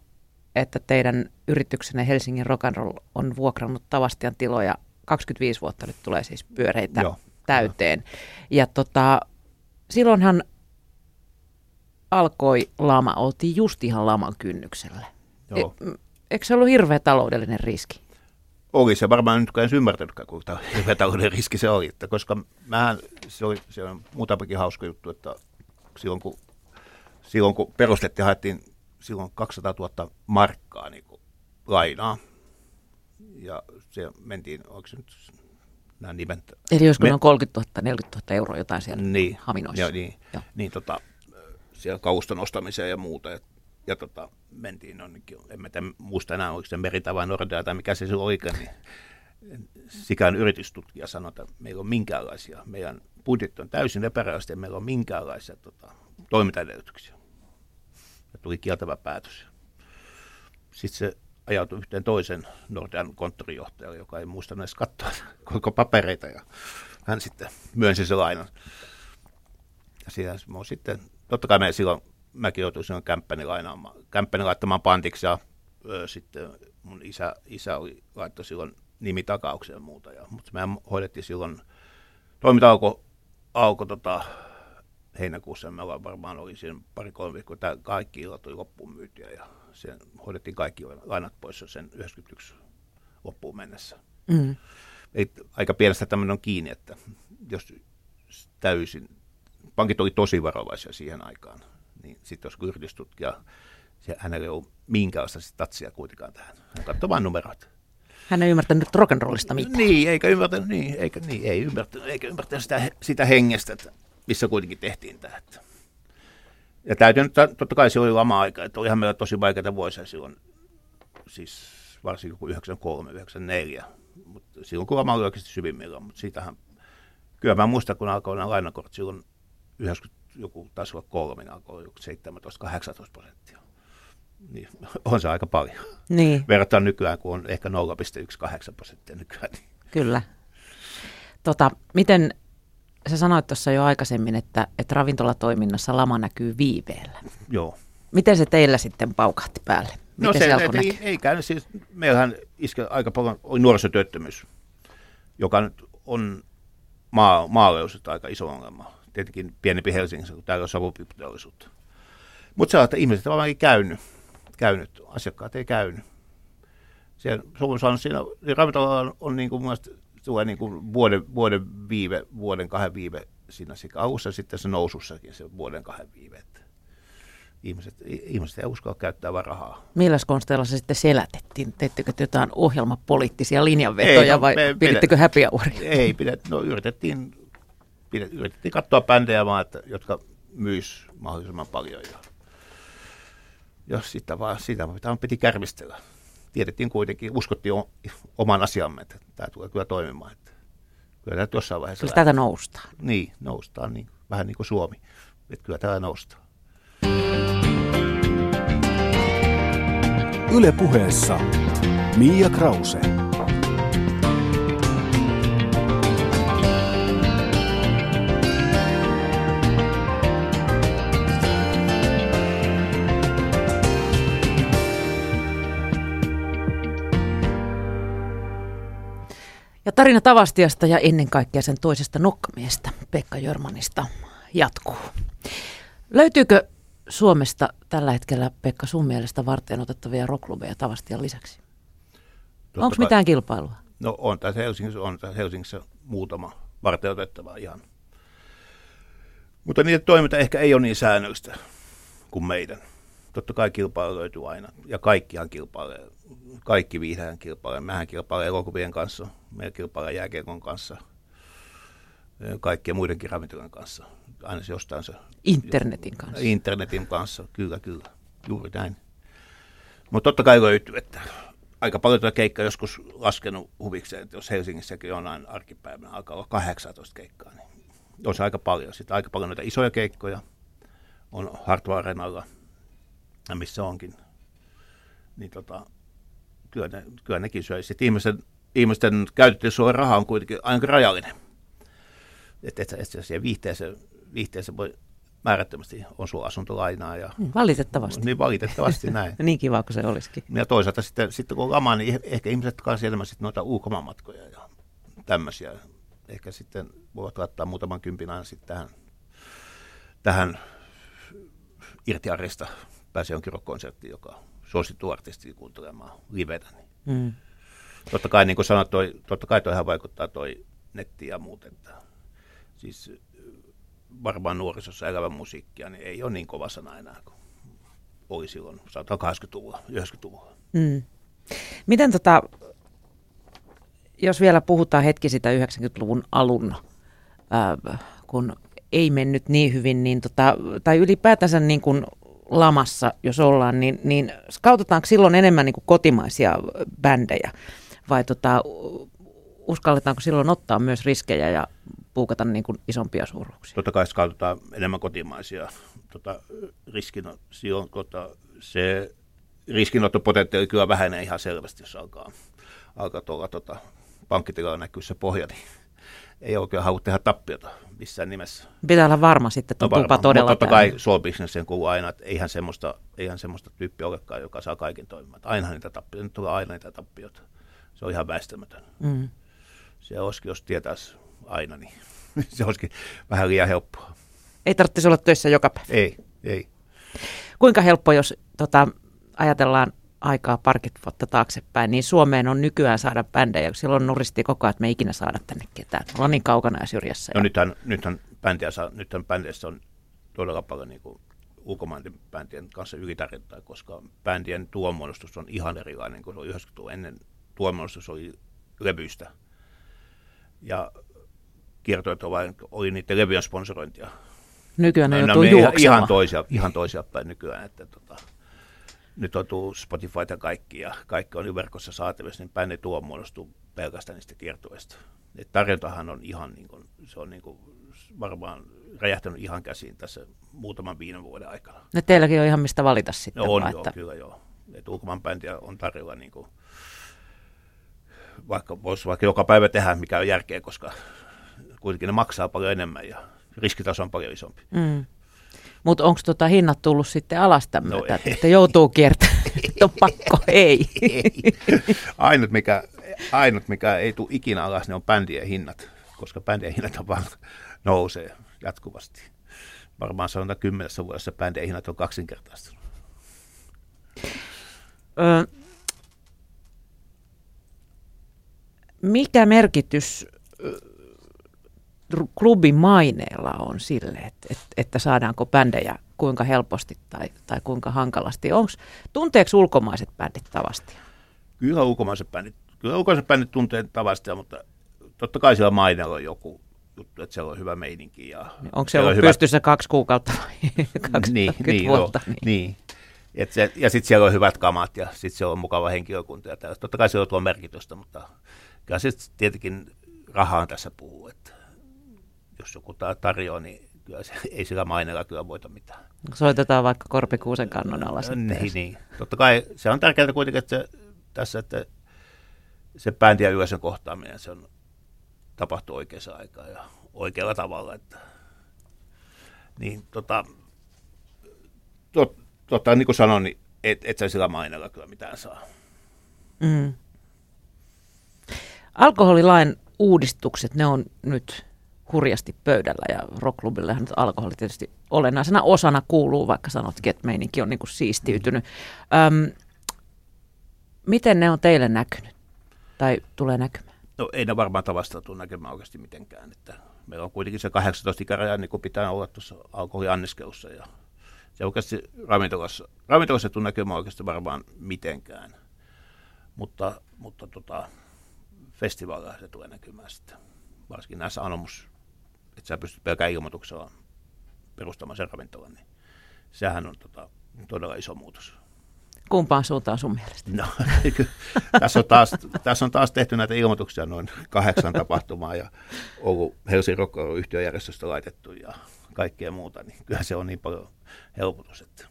että teidän yrityksenne Helsingin Rock and Roll on vuokrannut Tavastian tiloja 25 vuotta nyt tulee siis pyöreitä Joo, täyteen. Ja tota, silloinhan alkoi lama, oltiin just ihan laman kynnyksellä. Joo. E, eikö se ollut hirveä taloudellinen riski? Oli se varmaan nyt en ymmärtänytkään, kuinka hirveä taloudellinen riski se oli. Että koska mähän, se oli, se on muutamakin hauska juttu, että silloin kun, silloin kun perustettiin, haettiin silloin 200 000 markkaa niin kuin lainaa. Ja se mentiin, onko se nyt nämä nimet? Eli olisiko Me... noin 30 000, 40 000 euroa jotain siellä niin, haminoissa? Ja, niin, Joo. niin tota, siellä kauston ostamiseen ja muuta. Ja, ja tota, mentiin jonnekin, en mä tiedä, muista enää, oliko se Merita vai Nordea tai mikä se silloin olikaan, niin sikään yritystutkija sanoi, että meillä on minkäänlaisia, meidän budjetti on täysin epärealistinen, meillä on minkäänlaisia tota, toimintaedellytyksiä. Ja tuli kieltävä päätös. Sitten se ajautui yhteen toisen Nordean konttorijohtajalle, joka ei muista edes katsoa koko papereita, ja hän sitten myönsi se lainan. Ja siinä sitten totta kai me silloin, mäkin joutuin silloin kämppäni, lainaamaan, kämppäni laittamaan pantiksi ja ö, sitten mun isä, isä oli, laittoi silloin nimitakaukseen ja muuta. Ja, mutta me hoidettiin silloin, toiminta alkoi alko, tota, heinäkuussa, me varmaan oli siinä pari-kolme viikkoa, tämä kaikki illat oli loppuun myytiä ja sen hoidettiin kaikki lainat pois sen 91 loppuun mennessä. Mm. Ei, aika pienestä tämmöinen on kiinni, että jos täysin pankit oli tosi varovaisia siihen aikaan. Niin sitten jos yritystutkija, se, hänellä ei ollut minkäänlaista tatsia kuitenkaan tähän. Hän katsoi vain numerot. Hän ei ymmärtänyt rock'n'rollista mitään. Niin, eikä ymmärtänyt, niin, eikä, niin, ei ymmärtänyt, eikä ymmärtänyt sitä, sitä hengestä, että missä kuitenkin tehtiin tämä. Että. Ja täytyy nyt, totta kai se oli lama-aika, että olihan meillä tosi vaikeita vuosia silloin, siis varsinkin kuin 93, 94, mutta silloin kun lama oli oikeasti syvimmillään, mutta siitähän, kyllä mä muistan, kun alkoi nämä lainakortit silloin 90 joku taisi olla kolme, niin alkoi 17-18 prosenttia. Niin, on se aika paljon. Niin. Verrattuna nykyään, kun on ehkä 0,18 prosenttia nykyään. Niin. Kyllä. Tota, miten, sä sanoit tuossa jo aikaisemmin, että, että ravintolatoiminnassa lama näkyy viiveellä. Joo. Miten se teillä sitten paukahti päälle? No Miten no se, se ei, ei käynyt. Siis meillähän iske aika paljon oli nuorisotyöttömyys, joka nyt on maa, aika iso ongelma tietenkin pienempi Helsingissä, kun täällä on savupiipputeollisuutta. Mutta se on, että ihmiset ovat vain käynyt, käynyt, asiakkaat ei käynyt. Siellä, on saanut siinä, niin ravintola on, on niin kuin, tulee niin kuin vuoden, vuoden viive, vuoden kahden viive siinä sekä alussa ja sitten se nousussakin se vuoden kahden viive. Että ihmiset, ihmiset ei uskalla käyttää vaan rahaa. Millä konsteilla se sitten selätettiin? Teettekö jotain ohjelmapoliittisia linjanvetoja ei, no, vai me, pidittekö happy houria? Ei, pidet, no yritettiin pidet- yritettiin katsoa bändejä vaan, että, jotka myis mahdollisimman paljon. Ja, ja sitä vaan, sitä vaan piti kärvistellä. Tiedettiin kuitenkin, uskottiin o- oman asiamme, että tämä tulee kyllä toimimaan. Että kyllä tämä jossain vaiheessa Kyllä täältä noustaan. niin, noustaan niin, vähän niin kuin Suomi. Että kyllä täällä noustaan. Yle puheessa Mia Krause. Tarina Tavastiasta ja ennen kaikkea sen toisesta nokkamiestä, Pekka Jörmanista, jatkuu. Löytyykö Suomesta tällä hetkellä, Pekka, sun mielestä varten otettavia rockklubeja Tavastian lisäksi? Totta Onko kai- mitään kilpailua? No on tässä Helsingissä, on tässä Helsingissä muutama varten otettava ihan. Mutta niiden toiminta ehkä ei ole niin säännöllistä kuin meidän. Totta kai kilpailu löytyy aina. Ja kaikkihan kilpailee. Kaikki viihdään kilpailee. Mähän kilpailee elokuvien kanssa. Meillä kilpailee jääkiekon kanssa. Kaikkien muidenkin ravintoloiden kanssa. Aina se jostain se Internetin kanssa. Internetin kanssa, kyllä, kyllä. Juuri näin. Mutta totta kai löytyy, että aika paljon tätä keikkaa joskus laskenut huvikseen, että jos Helsingissäkin jonain arkipäivänä alkaa olla 18 keikkaa, niin on se aika paljon. Sitten aika paljon noita isoja keikkoja on Hartwall Arenalla, ja missä onkin. Niin tota, kyllä, ne, kyllä nekin syö. Sitten ihmisten, ihmisten käytettävissä raha on kuitenkin aika rajallinen. Että et, et, et viihteeseen, viihteeseen voi määrättömästi osua asuntolainaa. Ja, Mm, Valitettavasti. niin valitettavasti näin. Niin kiva kuin se olisikin. Ja toisaalta sitten, sitten kun on lama, niin ehkä ihmiset kanssa enemmän sitten noita ulkomaanmatkoja ja tämmöisiä. Ehkä sitten voivat laittaa muutaman kympin aina sitten tähän, tähän irtiarista pääsee jonkin rock-konserttiin, joka suosittu artisti kuuntelemaan livetä. Niin. Mm. Totta kai, niin kuin sanoit, toi, totta kai toihan vaikuttaa toi netti ja muut, että siis varmaan nuorisossa elävä musiikkia, niin ei ole niin kova sana enää kuin oli silloin, sanotaan 80-luvulla, 90-luvulla. Mm. Miten tota, jos vielä puhutaan hetki sitä 90-luvun alun, ää, kun ei mennyt niin hyvin, niin tota, tai ylipäätänsä niin kuin lamassa, jos ollaan, niin, niin skautetaanko silloin enemmän niin kuin kotimaisia bändejä vai tota, uskalletaanko silloin ottaa myös riskejä ja puukata niin kuin isompia suuruuksia? Totta kai katsotaan enemmän kotimaisia. Tota, riskino, silloin, tota, se riskinottopotentiaali kyllä vähenee ihan selvästi, jos alkaa, alkaa tuolla tota, pankkitilalla näkyy se pohja, niin ei oikein halua tehdä tappiota missään nimessä. Pitää olla varma sitten, että No on tupa todella mutta totta kai soul kuuluu aina, että eihän semmoista, eihän semmoista tyyppiä olekaan, joka saa kaiken toimimaan. Ainahan niitä tappioita, nyt tulee aina niitä tappioita. Se on ihan väistämätön. Mm. Se olisikin, jos tietäisi aina, niin se olisikin vähän liian helppoa. Ei tarvitsisi olla töissä joka päivä. Ei, ei. Kuinka helppo, jos tota, ajatellaan aikaa parikymmentä vuotta taaksepäin, niin Suomeen on nykyään saada bändejä, silloin nuristi koko ajan, että me ei ikinä saada tänne ketään. Me ollaan niin kaukana ja syrjässä. No ja... nythän, nythän, bändiä saa, nythän bändeissä on todella paljon niin kuin ulkomaiden bändien kanssa ylitarjontaa, koska bändien tuomuodostus on ihan erilainen kuin se oli 90 ennen. Tuomuodostus oli levyistä. Ja kiertoit oli, oli niiden levyjen sponsorointia. Nykyään ne No, joutuu ihan, ihan, toisia, ihan toisia päin nykyään. Että, tota, nyt on tullut Spotify ja kaikki, ja kaikki on verkossa saatavissa, niin bändi tuo muodostuu pelkästään niistä kiertueista. Et tarjontahan on ihan, niin kuin, se on niin kuin, varmaan räjähtänyt ihan käsiin tässä muutaman viime vuoden aikana. Ne teilläkin on ihan mistä valita sitten. No on vaan, joo, että... kyllä joo. Et ulkomaan bändiä on tarjolla niin kuin, vaikka voisi vaikka joka päivä tehdä, mikä on järkeä, koska kuitenkin ne maksaa paljon enemmän ja riskitaso on paljon isompi. Mm. Mutta onko tota hinnat tullut sitten alas tämän No myötä, että joutuu kiertämään? on pakko, ei. ei. Ainut mikä, ainut, mikä ei tule ikinä alas, ne on bändien hinnat, koska bändien hinnat on vaan nousee jatkuvasti. Varmaan sanotaan kymmenessä vuodessa bändien hinnat on kaksinkertaistunut. Ö, mikä merkitys klubin maineella on sille, että, että, että saadaanko bändejä kuinka helposti tai, tai kuinka hankalasti? Onks, tunteeko ulkomaiset bändit tavasti? Kyllä ulkomaiset bändit, kyllä ulkomaiset bändit tuntee tavasta, mutta totta kai siellä maineella on joku, juttu, että siellä on hyvä meininki. Ja Onko se ollut hyvät- pystyssä kaksi kuukautta vai 20 niin, niin, vuotta? joo, niin. Et se, ja sitten siellä on hyvät kamat ja sitten siellä on mukava henkilökunta. Ja tällaista. Totta kai se on tuo merkitystä, mutta kyllä se tietenkin rahaan tässä puhuu. Että jos joku ta- tarjoaa, niin kyllä se, ei sillä maineella kyllä voita mitään. Soitetaan vaikka Korpikuusen kannon alla sitten. Niin, niin. Totta kai se on tärkeää kuitenkin, että se, tässä, että se bändi ja yleisön kohtaaminen, se on tapahtuu oikeassa aikaa ja oikealla tavalla. Että, niin tota, tot, tota, niin kuin sanoin, niin et, et sä sillä mainella kyllä mitään saa. Mm. Alkoholilain uudistukset, ne on nyt hurjasti pöydällä ja rocklubillehan nyt alkoholi tietysti olennaisena osana kuuluu, vaikka sanotkin, että meininki on niin kuin siistiytynyt. Öm, miten ne on teille näkynyt tai tulee näkymään? No ei ne varmaan tavasta tule näkemään oikeasti mitenkään. Että meillä on kuitenkin se 18 ikäraja, niin kuin pitää olla tuossa alkoholianniskelussa. Ja se oikeasti ravintolassa, ravintolassa ei tule näkemään oikeasti varmaan mitenkään. Mutta, mutta tota, festivaaleilla se tulee näkymään sitten. Varsinkin näissä anomus, että sä pystyt pelkään ilmoituksella perustamaan sen ravintolan, niin sehän on tota, todella iso muutos. Kumpaan suuntaan sun mielestä? No, tässä, on taas, tässä on taas tehty näitä ilmoituksia noin kahdeksan tapahtumaa ja ollut Helsingin Rock Oyn yhtiöjärjestöstä laitettu ja kaikkea muuta, niin kyllä se on niin paljon helpotus, että...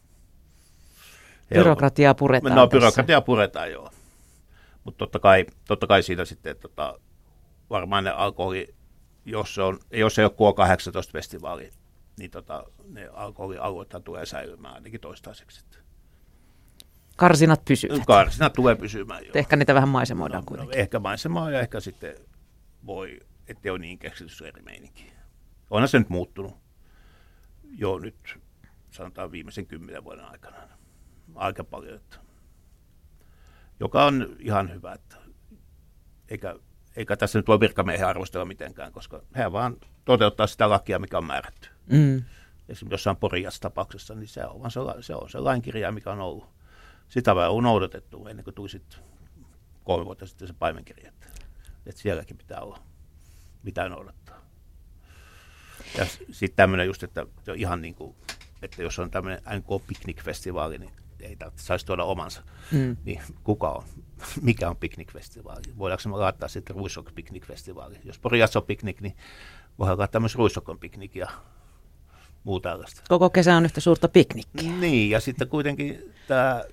Byrokratiaa puretaan No tässä. byrokratiaa puretaan joo. Mutta totta kai, totta kai siitä sitten, että tota, varmaan ne alkoholi, jos, se on, jos ei ole K18 festivaali, niin tota, ne alkoholialueethan tulee säilymään ainakin toistaiseksi. Karsinat pysyvät. Karsina tulee pysymään joo. Ehkä niitä vähän maisemoidaan No, kuitenkin. ehkä maisemaa ja ehkä sitten voi, ettei ole niin keksitys eri meininki. Onhan se nyt muuttunut jo nyt, sanotaan viimeisen kymmenen vuoden aikana. Aika paljon, että, joka on ihan hyvä, että eikä, eikä tässä nyt voi virkamiehen arvostella mitenkään, koska he vaan toteuttaa sitä lakia, mikä on määrätty. Mm. Esimerkiksi jossain Porias-tapauksessa, niin se on, vaan se, se on se lainkirja, mikä on ollut. Sitä vaan on noudatettu ennen kuin tuli sitten kolme vuotta sitten se paimenkirja. Että, että sielläkin pitää olla, mitä noudattaa. Ja sitten tämmöinen just, että ihan niin kuin, että jos on tämmöinen NK Picnic-festivaali, niin ei tarvitse, saisi tuoda omansa. Mm. Niin kuka on? Mikä on piknikfestivaali? Voidaanko me laittaa sitten Ruissok piknikfestivaali? Jos Porias on piknik, niin voidaan laittaa myös Ruissokon piknik ja muu tällaista. Koko kesä on yhtä suurta piknikkiä. Niin, ja sitten kuitenkin tämä,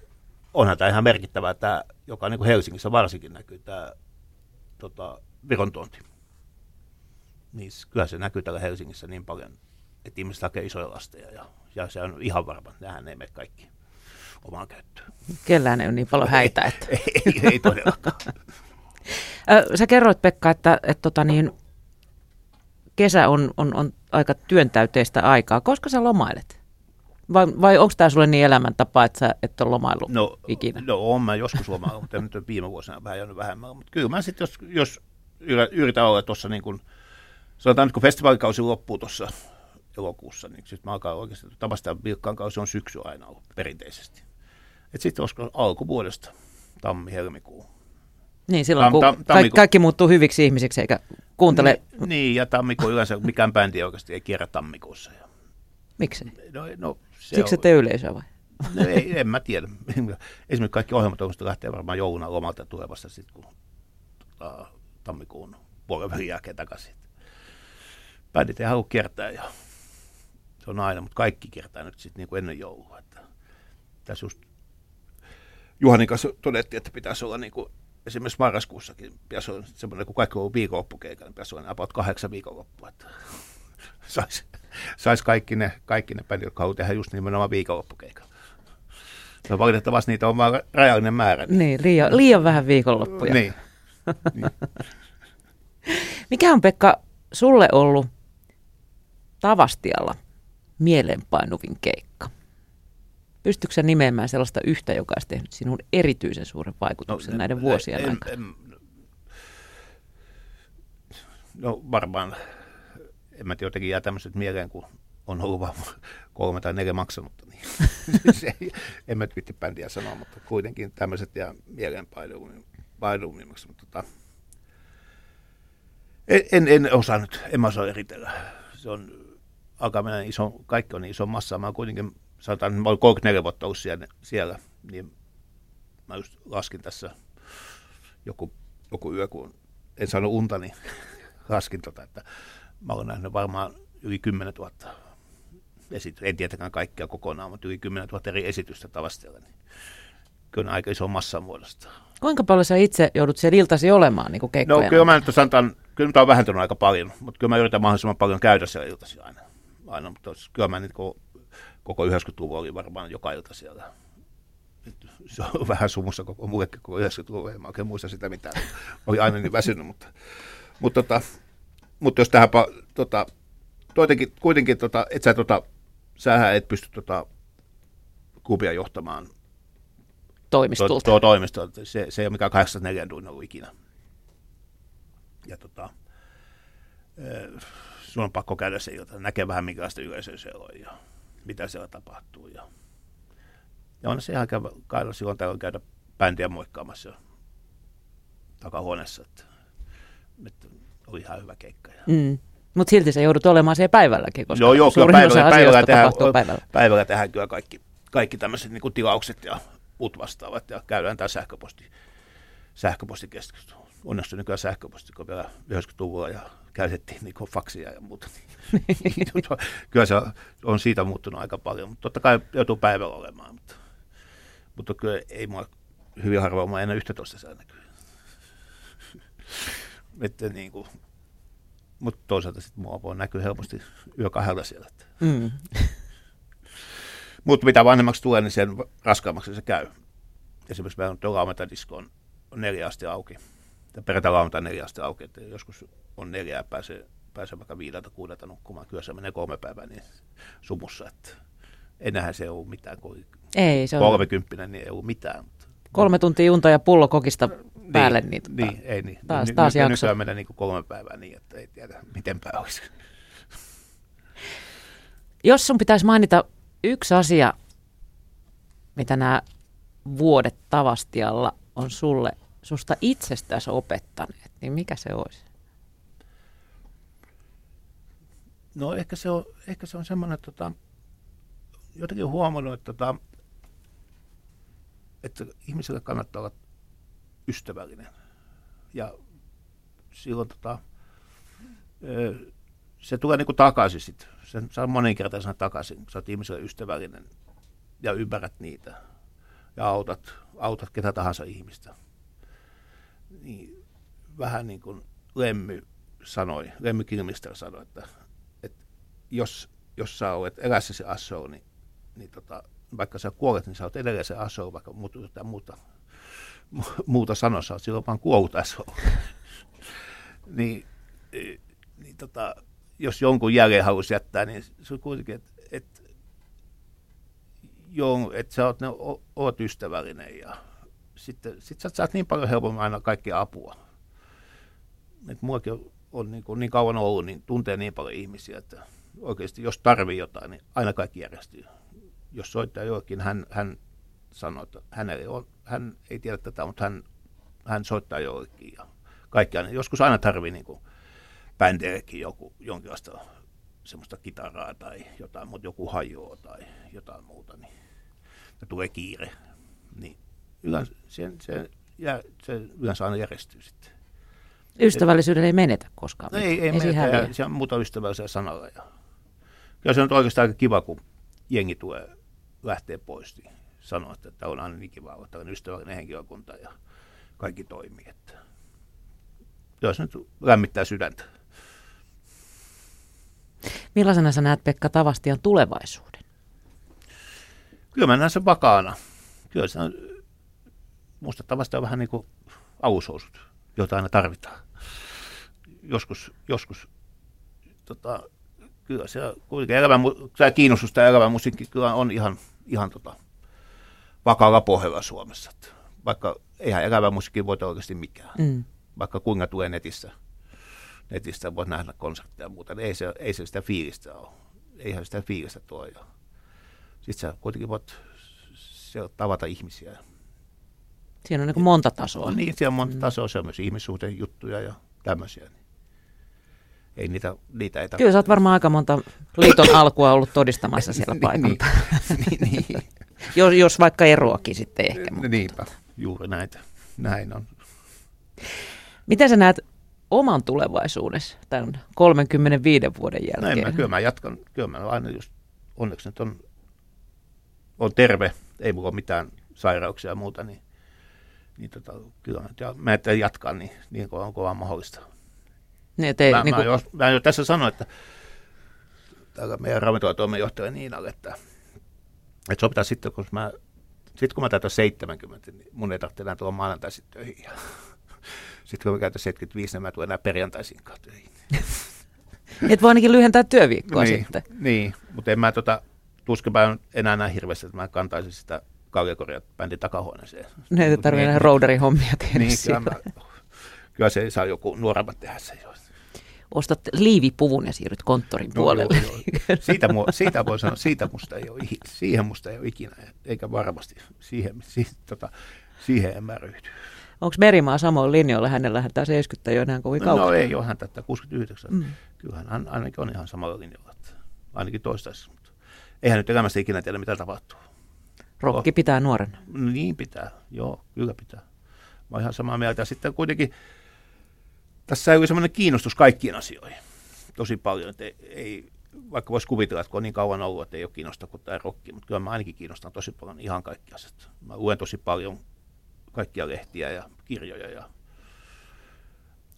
onhan tämä ihan merkittävää, tämä, joka niin kuin Helsingissä varsinkin näkyy, tämä tota, Viron tuonti. Niin kyllä se näkyy täällä Helsingissä niin paljon, että ihmiset hakee isoja lasteja, ja, ja se on ihan varma, että ei mene kaikki omaan käyttöön. Kellään ei ole niin paljon häitä. Että. ei, ei todellakaan. Ö, Sä kerroit Pekka, että, että tota niin, kesä on, on, on aika työntäyteistä aikaa. Koska sä lomailet? Vai, vai onko tämä sulle niin elämäntapa, että sä et ole lomaillut No, ikinä? no on mä joskus lomalla, mutta nyt viime vuosina vähän jäänyt vähemmän. Mutta kyllä mä sitten, jos, jos yritän olla tuossa niin kuin, sanotaan nyt kun festivaalikausi loppuu tuossa elokuussa, niin sitten mä alkaa oikeasti, tavasta vilkkaan kausi on syksy aina ollut perinteisesti. Että sitten olisiko alkuvuodesta, tammi-helmikuu. Niin, silloin Tam- kun tam- kaikki, tammikuun- kaikki muuttuu hyviksi ihmisiksi eikä kuuntele. Niin, niin, ja tammikuu yleensä mikään bändi oikeasti ei kierrä tammikuussa. Ja, Miksi? no, no, se Siksi on- ette yleisöä vai? No, ei, en mä tiedä. Esimerkiksi kaikki ohjelmatoimistot lähtee varmaan jouluna lomalta tulevasta sitten, kun tota, tammikuun puolen välin jälkeen takaisin. Bändit ei halua kiertää ja se on aina, mutta kaikki kiertää nyt sitten niin kuin ennen joulua. Että tässä just Juhanin kanssa todettiin, että pitäisi olla niin kuin esimerkiksi marraskuussakin, pitäisi olla semmoinen, kun kaikki on ollut viikonloppukeikalla, niin pitäisi olla about kahdeksan viikonloppua, että saisi sais kaikki ne, kaikki ne bändit, jotka haluaa tehdä just nimenomaan viikonloppukeikalla. No valitettavasti niitä on vain rajallinen määrä. Niin, liian, liian vähän viikonloppuja. Niin. Mikä on Pekka sulle ollut Tavastialla mieleenpainuvin keikka? Pystytkö sä nimeämään sellaista yhtä, joka olisi tehnyt sinun erityisen suuren vaikutuksen no, näiden vuosien en, aikana? En, no varmaan, en mä tiedä, jotenkin jää tämmöiset mieleen, kun on ollut vaan kolme tai neljä maksanutta, niin se, en mä vitti bändiä sanoa, mutta kuitenkin tämmöiset jää mieleen painuvimmaksi, mutta tota, En, en, en osaa nyt, en mä osaa eritellä. Se on, alkaa mennä iso, kaikki on niin iso massa. Mä kuitenkin, sanotaan, mä olin 34 vuotta ollut siellä, siellä, niin mä just laskin tässä joku, joku yö, kun en saanut unta, niin laskin tota, että mä olen nähnyt varmaan yli 10 000 esitystä. En tietenkään kaikkea kokonaan, mutta yli 10 000 eri esitystä tavastella. Niin kyllä aika iso massan muodosta. Kuinka paljon sä itse joudut siellä iltasi olemaan niin keikkojen No kyllä mä nyt sanotaan, kyllä tämä on vähentynyt aika paljon, mutta kyllä mä yritän mahdollisimman paljon käydä siellä iltasi aina. aina mutta kyllä mä nyt koko, koko 90-luvun oli varmaan joka ilta siellä. Se on vähän sumussa koko muillekin koko 90-luvun, en mä oikein muista sitä mitään. Oli aina niin väsynyt, mutta, mutta, tota, mutta jos tähän, tota, toitenkin, kuitenkin, tota, et sä, tota, sähän et pysty tota, klubia johtamaan toimistolta. Tuo, tuo toimisto, se, se ei ole mikään 84 tunnin ollut ikinä. Ja tota, sun on pakko käydä se ilta, näkee vähän minkälaista yleisöä siellä on ja mitä siellä tapahtuu. Ja, ja on se ihan käydä, käydä silloin tällöin käydä bändiä moikkaamassa takahuoneessa, että, että oli ihan hyvä keikka. Ja. Mm. Mutta silti se joudut olemaan siellä päivälläkin, koska joo, joo, suurin päivällä, osa päivällä, tehdään, päivällä. päivällä tehdään kyllä kaikki, kaikki tämmöiset niin tilaukset ja muut vastaavat ja käydään tämä sähköposti, sähköpostikeskustelu. Onneksi nykyään sähköposti, kun vielä 90-luvulla ja käytettiin niin faksia ja muuta. Niin kyllä se on siitä muuttunut aika paljon, mutta totta kai joutuu päivällä olemaan, mutta, mutta kyllä ei mua hyvin harvoin, mä enää 11 saa näkyy. Että niin kuin, mutta toisaalta sitten mua voi näkyä helposti yö kahdella siellä. Mm. Mutta mitä vanhemmaksi tulee, niin sen raskaammaksi se käy. Esimerkiksi meillä on tuo lauantai-disko on, on neljä asti auki. Ja perjantai lauantai neljä asti auki, että joskus on neljää pääsee, pääsee vaikka viideltä kuudelta nukkumaan. Kyllä se menee kolme päivää niin sumussa, että enää se ei ollut mitään, kun ei, se on... niin ei ollut mitään. Mutta... Kolme tuntia unta ja pullo kokista päälle. Niin, niin, niin ei niin. Taas, taas Ny- jakso. Nykyään menee niin kolme päivää niin, että ei tiedä miten päin olisi. Jos sun pitäisi mainita yksi asia, mitä nämä vuodet Tavastialla on sulle, susta itsestäsi opettaneet, niin mikä se olisi? No ehkä se on, ehkä se on semmoinen, tota, jotenkin huomannut, että, tota, että ihmiselle kannattaa olla ystävällinen. Ja silloin tota, se tulee niin kuin takaisin sitten sen saa moninkertaisena takaisin, kun sä oot ihmiselle ystävällinen ja ymmärrät niitä ja autat, autat ketä tahansa ihmistä. Niin vähän niin kuin Lemmy sanoi, Lemmy Kilmister sanoi, että, että jos, jos sä olet elässä se asso, niin, niin tota, vaikka sä kuolet, niin sä olet edelleen se asso, vaikka muuta, muuta, muuta sanoa, sä oot silloin vaan kuollut asso. niin, niin tota, jos jonkun jäljen haluaisi jättää, niin se on kuitenkin, että et, et sä oot, ne, oot ystävällinen ja sitten sit sä saat niin paljon helpommin aina kaikkia apua. Et muakin on, on niin, kuin, niin kauan ollut, niin tuntee niin paljon ihmisiä, että oikeasti jos tarvii jotain, niin aina kaikki järjestyy. Jos soittaa jollakin, hän, hän sanoo, että hänelle on, hän ei tiedä tätä, mutta hän, hän soittaa jollekin ja kaikki aina. Joskus aina tarvii niin kuin, joku, jonkinlaista semmoista kitaraa tai jotain, mutta joku hajoaa tai jotain muuta, niin ja tulee kiire. Niin yleensä se, se, jää, se yleensä aina järjestyy sitten. Ystävällisyyden ei menetä koskaan. No ei, ei, ei menetä, ja se on muuta ystävällisiä sanalla. Ja, kyllä se on oikeastaan aika kiva, kun jengi tulee lähtee pois, niin sanoo, että tämä on aina niin kiva olla tällainen ystävällinen henkilökunta ja kaikki toimii. Että, jos nyt lämmittää sydäntä. Millaisena sä näet Pekka Tavastian tulevaisuuden? Kyllä mä näen sen vakaana. Kyllä se on, musta Tavasti on vähän niin kuin alushousut, joita aina tarvitaan. Joskus, joskus tota, kyllä se kuitenkin elävä, tämä kiinnostus tämä elävä musiikki kyllä on ihan, ihan tota, vakaalla pohjalla Suomessa. Että vaikka eihän elävä musiikki voi oikeasti mikään, mm. vaikka kuinka tulee netissä – netistä voit nähdä konsertteja ja muuta, niin ei se, ei se sitä fiilistä ole. Eihän sitä fiilistä tuo. sitten sä kuitenkin voit tavata ihmisiä. Siinä on niin monta tasoa. Niin, siellä on monta mm. tasoa. Se on myös ihmissuhteen juttuja ja tämmöisiä. ei niitä, niitä ei Kyllä sä oot varmaan aika monta liiton alkua ollut todistamassa siellä paikalla. niin, niin, niin. jos, jos vaikka eroakin sitten ehkä. Mutta. Niinpä, juuri näitä. Näin on. Miten sä näet oman tulevaisuudessa tämän 35 vuoden jälkeen? Näin mä, kyllä mä jatkan, kyllä mä aina just, onneksi nyt on, on terve, ei mulla ole mitään sairauksia ja muuta, niin, niin tota, kyllä ja mä ajattelin jatkaa niin, niin kuin on mahdollista. Niin, ei, mä, niin kuin... mä, jo, mä jo tässä sanoin, että täällä meidän ravintolatoimenjohtaja Niinalle, että, että sopitaan sitten, kun mä, sitten kun mä täytän 70, niin mun ei tarvitse enää tulla maanantaisin töihin. Ja sitten kun mä käytän 75, niin mä tulen enää perjantaisin töihin. Et voi ainakin lyhentää työviikkoa niin, sitten. Niin, mutta en mä tota, tuskinpä enää näin hirveästi, että mä kantaisin sitä kaljakoria bändin takahuoneeseen. Ne ei tarvitse enää roudarin hommia tehdä niin, kyllä, mä, kyllä se saa joku nuoremmat tehdä se jo. Ostat liivipuvun ja siirryt konttorin no, puolelle. Joo, joo. Siitä, mu, siitä voi sanoa, siitä musta ei ole, siihen musta ei ole ikinä, eikä varmasti siihen, siihen, tota, siihen en mä ryhdy. Onko Merimaa samoin linjoilla? Hänellä tämä 70 jo enää kovin kauan. No ei ole hän tätä 69. Mm. Kyllähän hän ainakin on ihan samalla linjalla. Ainakin toistaiseksi. Mutta eihän nyt elämässä ikinä tiedä, mitä tapahtuu. Rokki pitää nuorena. Niin pitää, joo, kyllä pitää. Mä oon ihan samaa mieltä. Sitten kuitenkin tässä ei ole semmoinen kiinnostus kaikkiin asioihin. Tosi paljon, että ei, ei vaikka voisi kuvitella, että kun on niin kauan ollut, että ei ole kiinnosta kuin tämä rokki, mutta kyllä mä ainakin kiinnostan tosi paljon ihan kaikki asiat. Mä luen tosi paljon kaikkia lehtiä ja kirjoja. Ja...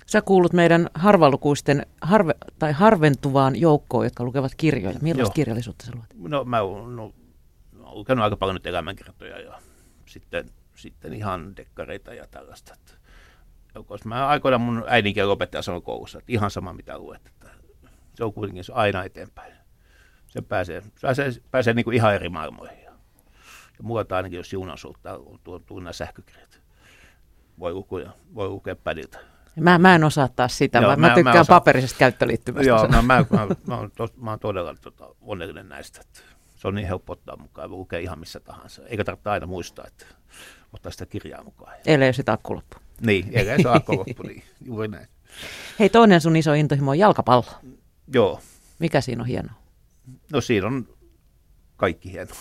Sä kuulut meidän harvalukuisten harve, tai harventuvaan joukkoon, jotka lukevat kirjoja. Millaista Joo. kirjallisuutta sä luet? No mä oon no, lukenut aika paljon nyt elämänkertoja ja sitten, sitten ihan dekkareita ja tällaista. Koska mä aikoinaan mun äidinkielen opettaja sanoi koulussa, että ihan sama mitä luet. Että se on kuitenkin se aina eteenpäin. Se pääsee, pääsee, pääsee niin kuin ihan eri maailmoihin. Ja mulla ainakin, jos siunaisuutta on tuo, tuo nämä sähkökirjat. Voi lukea, voi lukea pädiltä. Mä, mä en osaa taas sitä, Joo, mä, mä, tykkään mä paperisesta käyttöliittymästä. Joo, no, mä, mä, mä, oon tos, mä oon todella tota, onnellinen näistä. Että se on niin helppo ottaa mukaan, voi lukea ihan missä tahansa. Eikä tarvitse aina muistaa, että ottaa sitä kirjaa mukaan. Ellei sitä akku loppu. Niin, ellei se akku loppu, niin juuri näin. Hei, toinen sun iso intohimo on jalkapallo. Joo. Mikä siinä on hienoa? No siinä on kaikki hienoa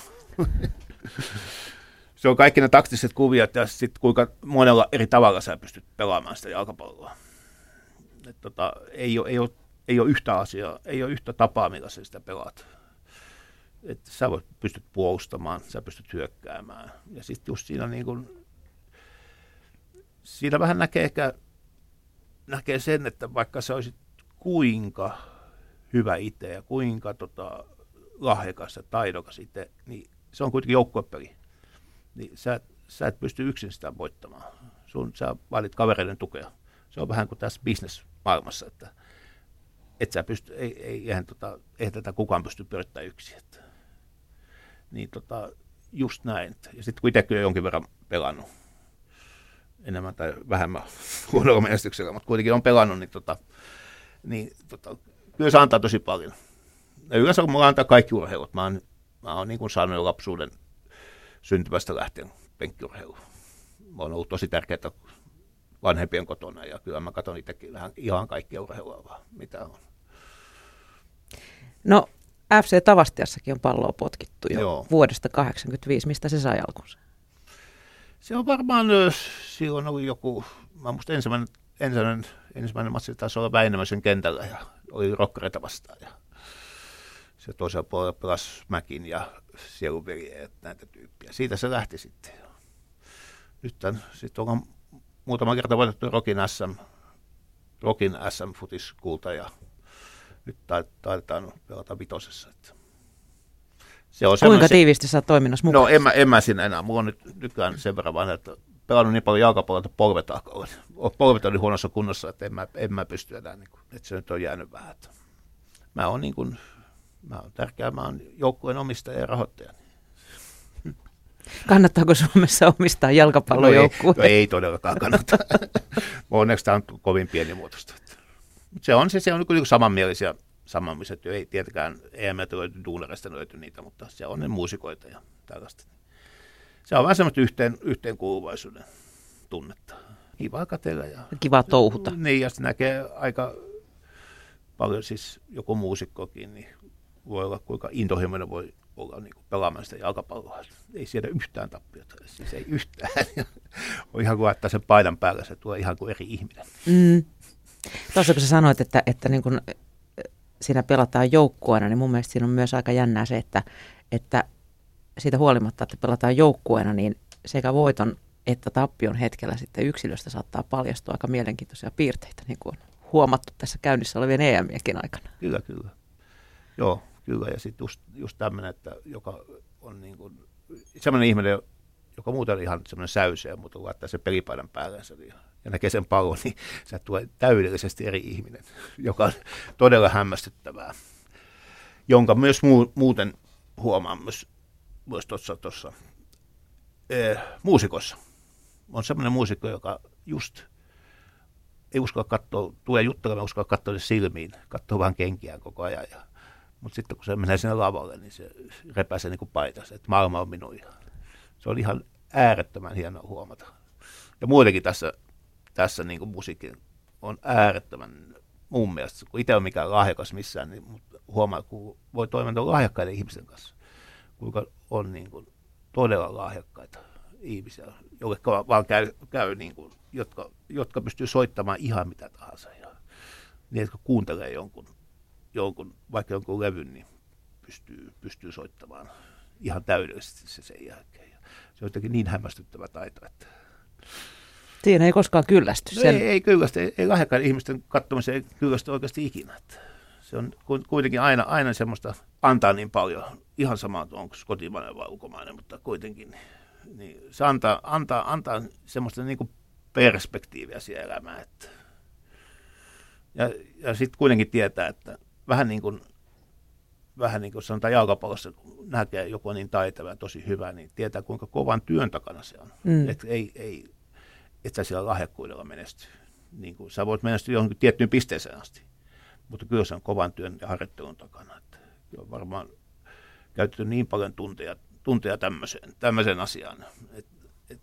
se on kaikki ne taktiset kuviot ja sitten kuinka monella eri tavalla sä pystyt pelaamaan sitä jalkapalloa. Et tota, ei, ole, ei, ole, ei ole yhtä asiaa, ei ole yhtä tapaa, millä sä sitä pelaat. Et sä voit, pystyt puolustamaan, sä pystyt hyökkäämään. Ja sitten just siinä, niin kun, siinä vähän näkee ehkä näkee sen, että vaikka sä olisit kuinka hyvä itse ja kuinka tota, lahjakas ja taidokas itse, niin se on kuitenkin joukkuepeli. Niin sä, sä et pysty yksin sitä voittamaan. Sun, sä vaadit kavereiden tukea. Se on vähän kuin tässä bisnesmaailmassa, että et sä pysty, ei, ei, eihän, tota, eihän tätä kukaan pysty pyörittämään yksin. Että. Niin tota, just näin. Ja sitten kun itsekin on jonkin verran pelannut, enemmän tai vähemmän huonolla menestyksellä, mutta kuitenkin on pelannut, niin, tota, niin tota, kyllä se antaa tosi paljon. Ja yleensä kun mulla antaa kaikki urheilut, mä oon Mä oon niin kuin saanut jo lapsuuden syntymästä lähtien penkkiurheilu. Mä oon ollut tosi tärkeää vanhempien kotona ja kyllä mä katson itsekin ihan, ihan kaikkia urheilua mitä on. No FC Tavastiassakin on palloa potkittu jo Joo. vuodesta 1985. Mistä se sai alkunsa? Se on varmaan, silloin oli joku, mä muistan ensimmäinen, ensimmäinen, ensimmäinen matsi taisi olla Väinämöisen kentällä ja oli rokkareita vastaan. Ja se toisella puolella pelasi Mäkin ja Sieluveri ja näitä tyyppiä. Siitä se lähti sitten. Nyt sitten on muutama kerta voitettu Rokin SM, Rokin SM kulta ja nyt taidetaan pelata vitosessa. Että se on Kuinka tiivisti sä oot toiminnassa mukana? No en mä, en mä siinä enää. Mulla on nyt nykyään sen verran vanha, että pelannut niin paljon jalkapalloa, että polvet alkoivat. Polvet oli huonossa kunnossa, että en mä, en mä pysty enää. Niin kuin, että se nyt on jäänyt vähän. Että mä oon niin kuin mä oon tärkeää, mä oon joukkueen omistaja ja rahoittaja. Kannattaako Suomessa omistaa jalkapallojoukkue? No ei, no ei todellakaan kannata. Onneksi tämä on kovin pienimuotoista. Se on se, se on kyllä samanmielisiä samanmieliset, ei tietenkään EMT löyty duunareista löyty niitä, mutta se on ne muusikoita ja tällaista. Se on vähän semmoista yhteen, yhteenkuuluvaisuuden tunnetta. Kiva katella. Ja, Kiva touhuta. Niin, ja se näkee aika paljon siis joku muusikkokin, niin voi olla kuinka intohimoinen voi olla niin kuin pelaamaan sitä jalkapalloa. Ei siellä yhtään tappiota, siis ei yhtään. on ihan kuin laittaa sen paidan päälle, se tulee ihan kuin eri ihminen. Mm. Tuossa kun sä sanoit, että, että niin kun siinä pelataan joukkueena, niin mun mielestä siinä on myös aika jännää se, että, että siitä huolimatta, että pelataan joukkueena, niin sekä voiton että tappion hetkellä sitten yksilöstä saattaa paljastua aika mielenkiintoisia piirteitä, niin kuin on huomattu tässä käynnissä olevien EM-iekin aikana. Kyllä, kyllä. Joo, kyllä. Ja sitten just, just tämmöinen, että joka on niin kuin, semmoinen ihminen, joka muuten on ihan semmoinen säyseä, mutta laittaa se pelipaidan päälle ja näkee sen pallon, niin se tulee täydellisesti eri ihminen, joka on todella hämmästyttävää. Jonka myös muu, muuten huomaan myös, myös tuossa, tuossa ee, muusikossa. On semmoinen muusikko, joka just ei uskalla katsoa, tulee juttelemaan, uskalla katsoa silmiin, katsoo vaan kenkiään koko ajan. Ja, mutta sitten kun se menee sinne lavalle, niin se repäisee niin kuin paitassa, että maailma on minun. Ja se on ihan äärettömän hienoa huomata. Ja muutenkin tässä, tässä niin kuin musiikin on äärettömän mun mielestä, kun itse on mikään lahjakas missään, niin huomaa, kun voi toimia lahjakkaiden ihmisten kanssa, kuinka on niin kuin todella lahjakkaita ihmisiä, joille vaan käy, käy niin kuin, jotka, jotka pystyy soittamaan ihan mitä tahansa. Ja ne, jotka kuuntelee jonkun, jonkun vaikka jonkun levyn, niin pystyy, pystyy soittamaan ihan täydellisesti se sen jälkeen. Ja se on jotenkin niin hämmästyttävä taito, että... Siinä ei koskaan kyllästy. No sen... ei, ei kyllästy, ei, ei lahjakkaan ihmisten katsomiseen ei kyllästy oikeasti ikinä. Se on kuitenkin aina, aina semmoista antaa niin paljon, ihan sama onko kotimainen vai ulkomainen, mutta kuitenkin niin se antaa, antaa, antaa semmoista niin kuin perspektiiviä siihen elämään. Että. Ja, ja sitten kuitenkin tietää, että vähän niin kuin, vähän niin kuin sanotaan jalkapallossa, kun näkee joku niin taitava ja tosi hyvä, niin tietää kuinka kovan työn takana se on. Mm. Että ei, ei, et sä siellä lahjakkuudella menesty. Niin kuin, sä voit menestyä johonkin tiettyyn pisteeseen asti, mutta kyllä se on kovan työn ja harjoittelun takana. Että on varmaan käytetty niin paljon tunteja tunteja tämmöiseen, tämmöiseen asiaan. Et, et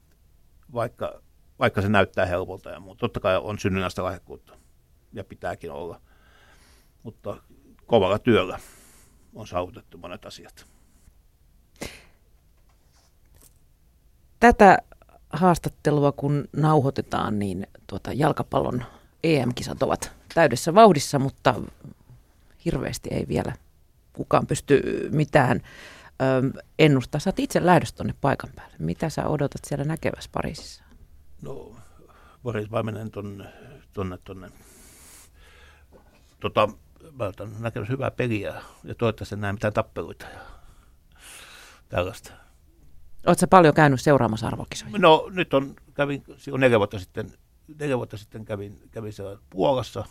vaikka, vaikka se näyttää helpolta ja muuta. Totta kai on synnynnäistä lahjakkuutta ja pitääkin olla, mutta kovalla työllä on saavutettu monet asiat. Tätä haastattelua kun nauhoitetaan, niin tuota jalkapallon EM-kisat ovat täydessä vauhdissa, mutta hirveästi ei vielä kukaan pysty mitään ö, ennustaa. Sä itse lähdössä tuonne paikan päälle. Mitä sä odotat siellä näkevässä Pariisissa? No, Boris vai menen tuonne, tuonne, tuonne. Tota, mä otan näkemässä hyvää peliä ja toivottavasti näe mitään tappeluita ja tällaista. Oletko paljon käynyt seuraamassa arvokisoja? No nyt on, kävin silloin neljä vuotta sitten, neljä vuotta sitten kävin, kävin siellä Puolassa.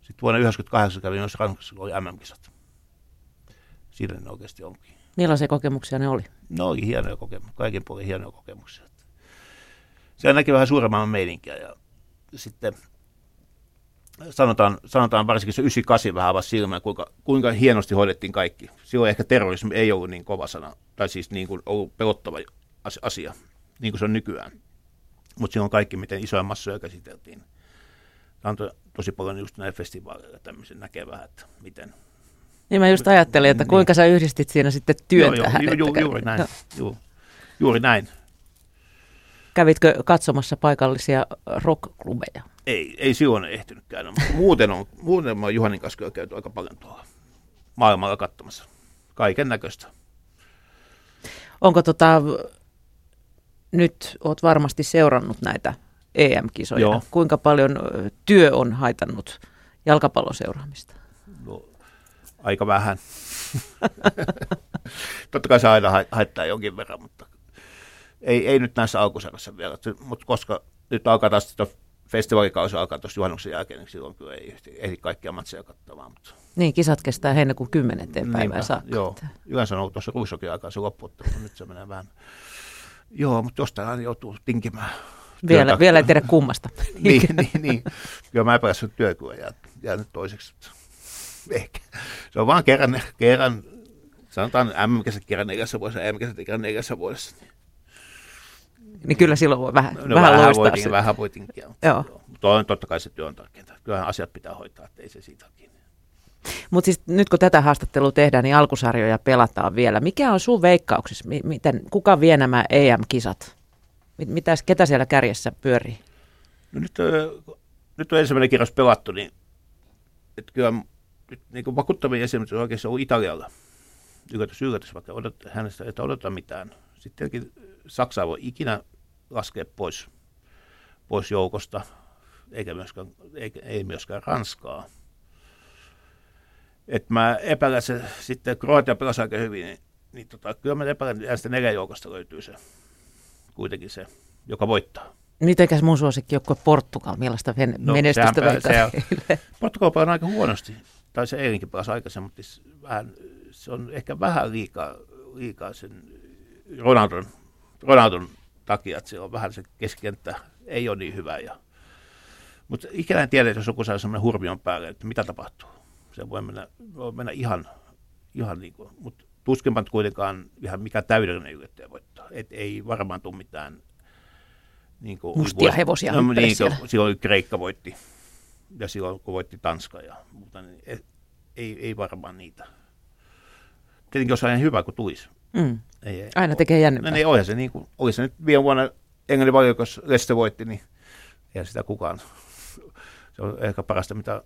Sitten vuonna 1998 kävin jos Ranskassa, oli MM-kisat. Siinä ne oikeasti onkin. Millaisia kokemuksia ne oli? No oli hienoja kokemuksia, kaiken puolin hienoja kokemuksia. Se näki vähän suuremman meininkiä ja sitten sanotaan, sanotaan varsinkin se 98 vähän avasi silmään, kuinka, kuinka hienosti hoidettiin kaikki. Silloin ehkä terrorismi ei ollut niin kova sana, tai siis niin kuin ollut pelottava asia, niin kuin se on nykyään. Mutta silloin kaikki, miten isoja massoja käsiteltiin. Tämä antoi tosi paljon just näille festivaaleille tämmöisen näkee vähän, että miten, niin mä just ajattelin, että niin. kuinka niin. sä yhdistit siinä sitten työn joo, tähän. Joo, ju, ju, juuri näin. Ju, juuri näin. Kävitkö katsomassa paikallisia rockklubeja? Ei, ei silloin ehtinyt käydä. Muuten on, muuten on Juhanin kanssa käyty aika paljon tuolla maailmalla katsomassa. Kaiken näköistä. Onko tota, nyt oot varmasti seurannut näitä EM-kisoja. Joo. Kuinka paljon työ on haitannut jalkapallon seuraamista? No, aika vähän. Totta kai se aina haittaa jonkin verran, mutta ei, ei nyt näissä alkusarjassa vielä. Mutta koska nyt alkaa taas festivaalikausi alkaa tuossa juhannuksen jälkeen, niin silloin kyllä ei ehdi kaikkia matseja katsomaan. Mutta... Niin, kisat kestää heinäkuun 10. päivää saakka. Joo, yleensä on ollut tuossa ruissokin aikaa se loppu, mutta nyt se menee vähän. Joo, mutta jostain aina joutuu tinkimään. Vielä, vielä ei tiedä kummasta. niin, niin, niin. Kyllä mä epäilen, työkyä jää, jää nyt toiseksi. Ehkä. Se on vaan kerran, kerran sanotaan M-kesät kerran neljässä vuodessa, M-kesät kerran neljässä vuodessa. Niin kyllä silloin voi vähän, no, vähän, vähän loistaa. Voitin, vähän voitinkin. Mutta joo. joo. Totta kai se työ on tärkeintä. Kyllähän asiat pitää hoitaa, että ei se siitä kiinni. Mutta siis nyt kun tätä haastattelua tehdään, niin alkusarjoja pelataan vielä. Mikä on sun veikkauksissa? Miten, kuka vie nämä EM-kisat? Mitäs, ketä siellä kärjessä pyörii? No nyt, nyt on ensimmäinen kierros pelattu, niin että kyllä nyt niin kuin vakuuttavia esimerkiksi oikeasti on Italialla. Yllätys, yllätys, vaikka odot, hänestä ei odota mitään. Sittenkin Saksa voi ikinä laskea pois, pois joukosta, eikä myöskään, eikä, ei myöskään Ranskaa. Et mä epäilen se, sitten Kroatia pelasi aika hyvin, niin, niin tota, kyllä mä epäilen, että sitä neljän joukosta löytyy se, kuitenkin se, joka voittaa. Mitenkäs mun suosikki joku Portugal, millaista no, menestystä se Portugal pelaa aika huonosti, tai se eilenkin pelasi aikaisemmin, mutta vähän, se on ehkä vähän liikaa, liikaa sen Ronaldon, Ronaldon takia, että se on vähän se keskenttä ei ole niin hyvä. Ja, mutta ikinä en tiedä, jos joku saa sellainen hurmion päälle, että mitä tapahtuu. Se voi mennä, voi mennä ihan, ihan niin kuin, mutta tuskinpa kuitenkaan ihan mikä täydellinen yllättäjä voittaa. Et ei varmaan tule mitään niin kuin, Mustia hevosia no, niin kuin, silloin Kreikka voitti ja silloin kun voitti Tanska ja muuta, niin ei, ei, ei varmaan niitä. Tietenkin olisi ihan hyvä, kun tulisi. Mm. Ei, ei, Aina tekee jännempää. No, niin, olihan se niin kuin, oli se nyt viime vuonna Englannin valiokossa Leste voitti, niin ei sitä kukaan. Se on ehkä parasta, mitä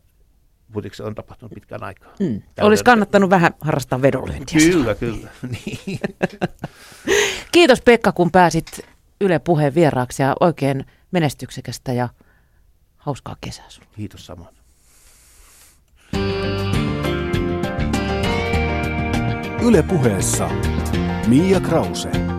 putiksi on tapahtunut pitkään aikaa. Mm. Olisi kannattanut vähän harrastaa vedonlyöntiä. Kyllä, kyllä. niin. Kiitos Pekka, kun pääsit Yle Puheen vieraaksi ja oikein menestyksekästä ja hauskaa kesää sinulle. Kiitos samoin. Yle Puheessa Mia Krause.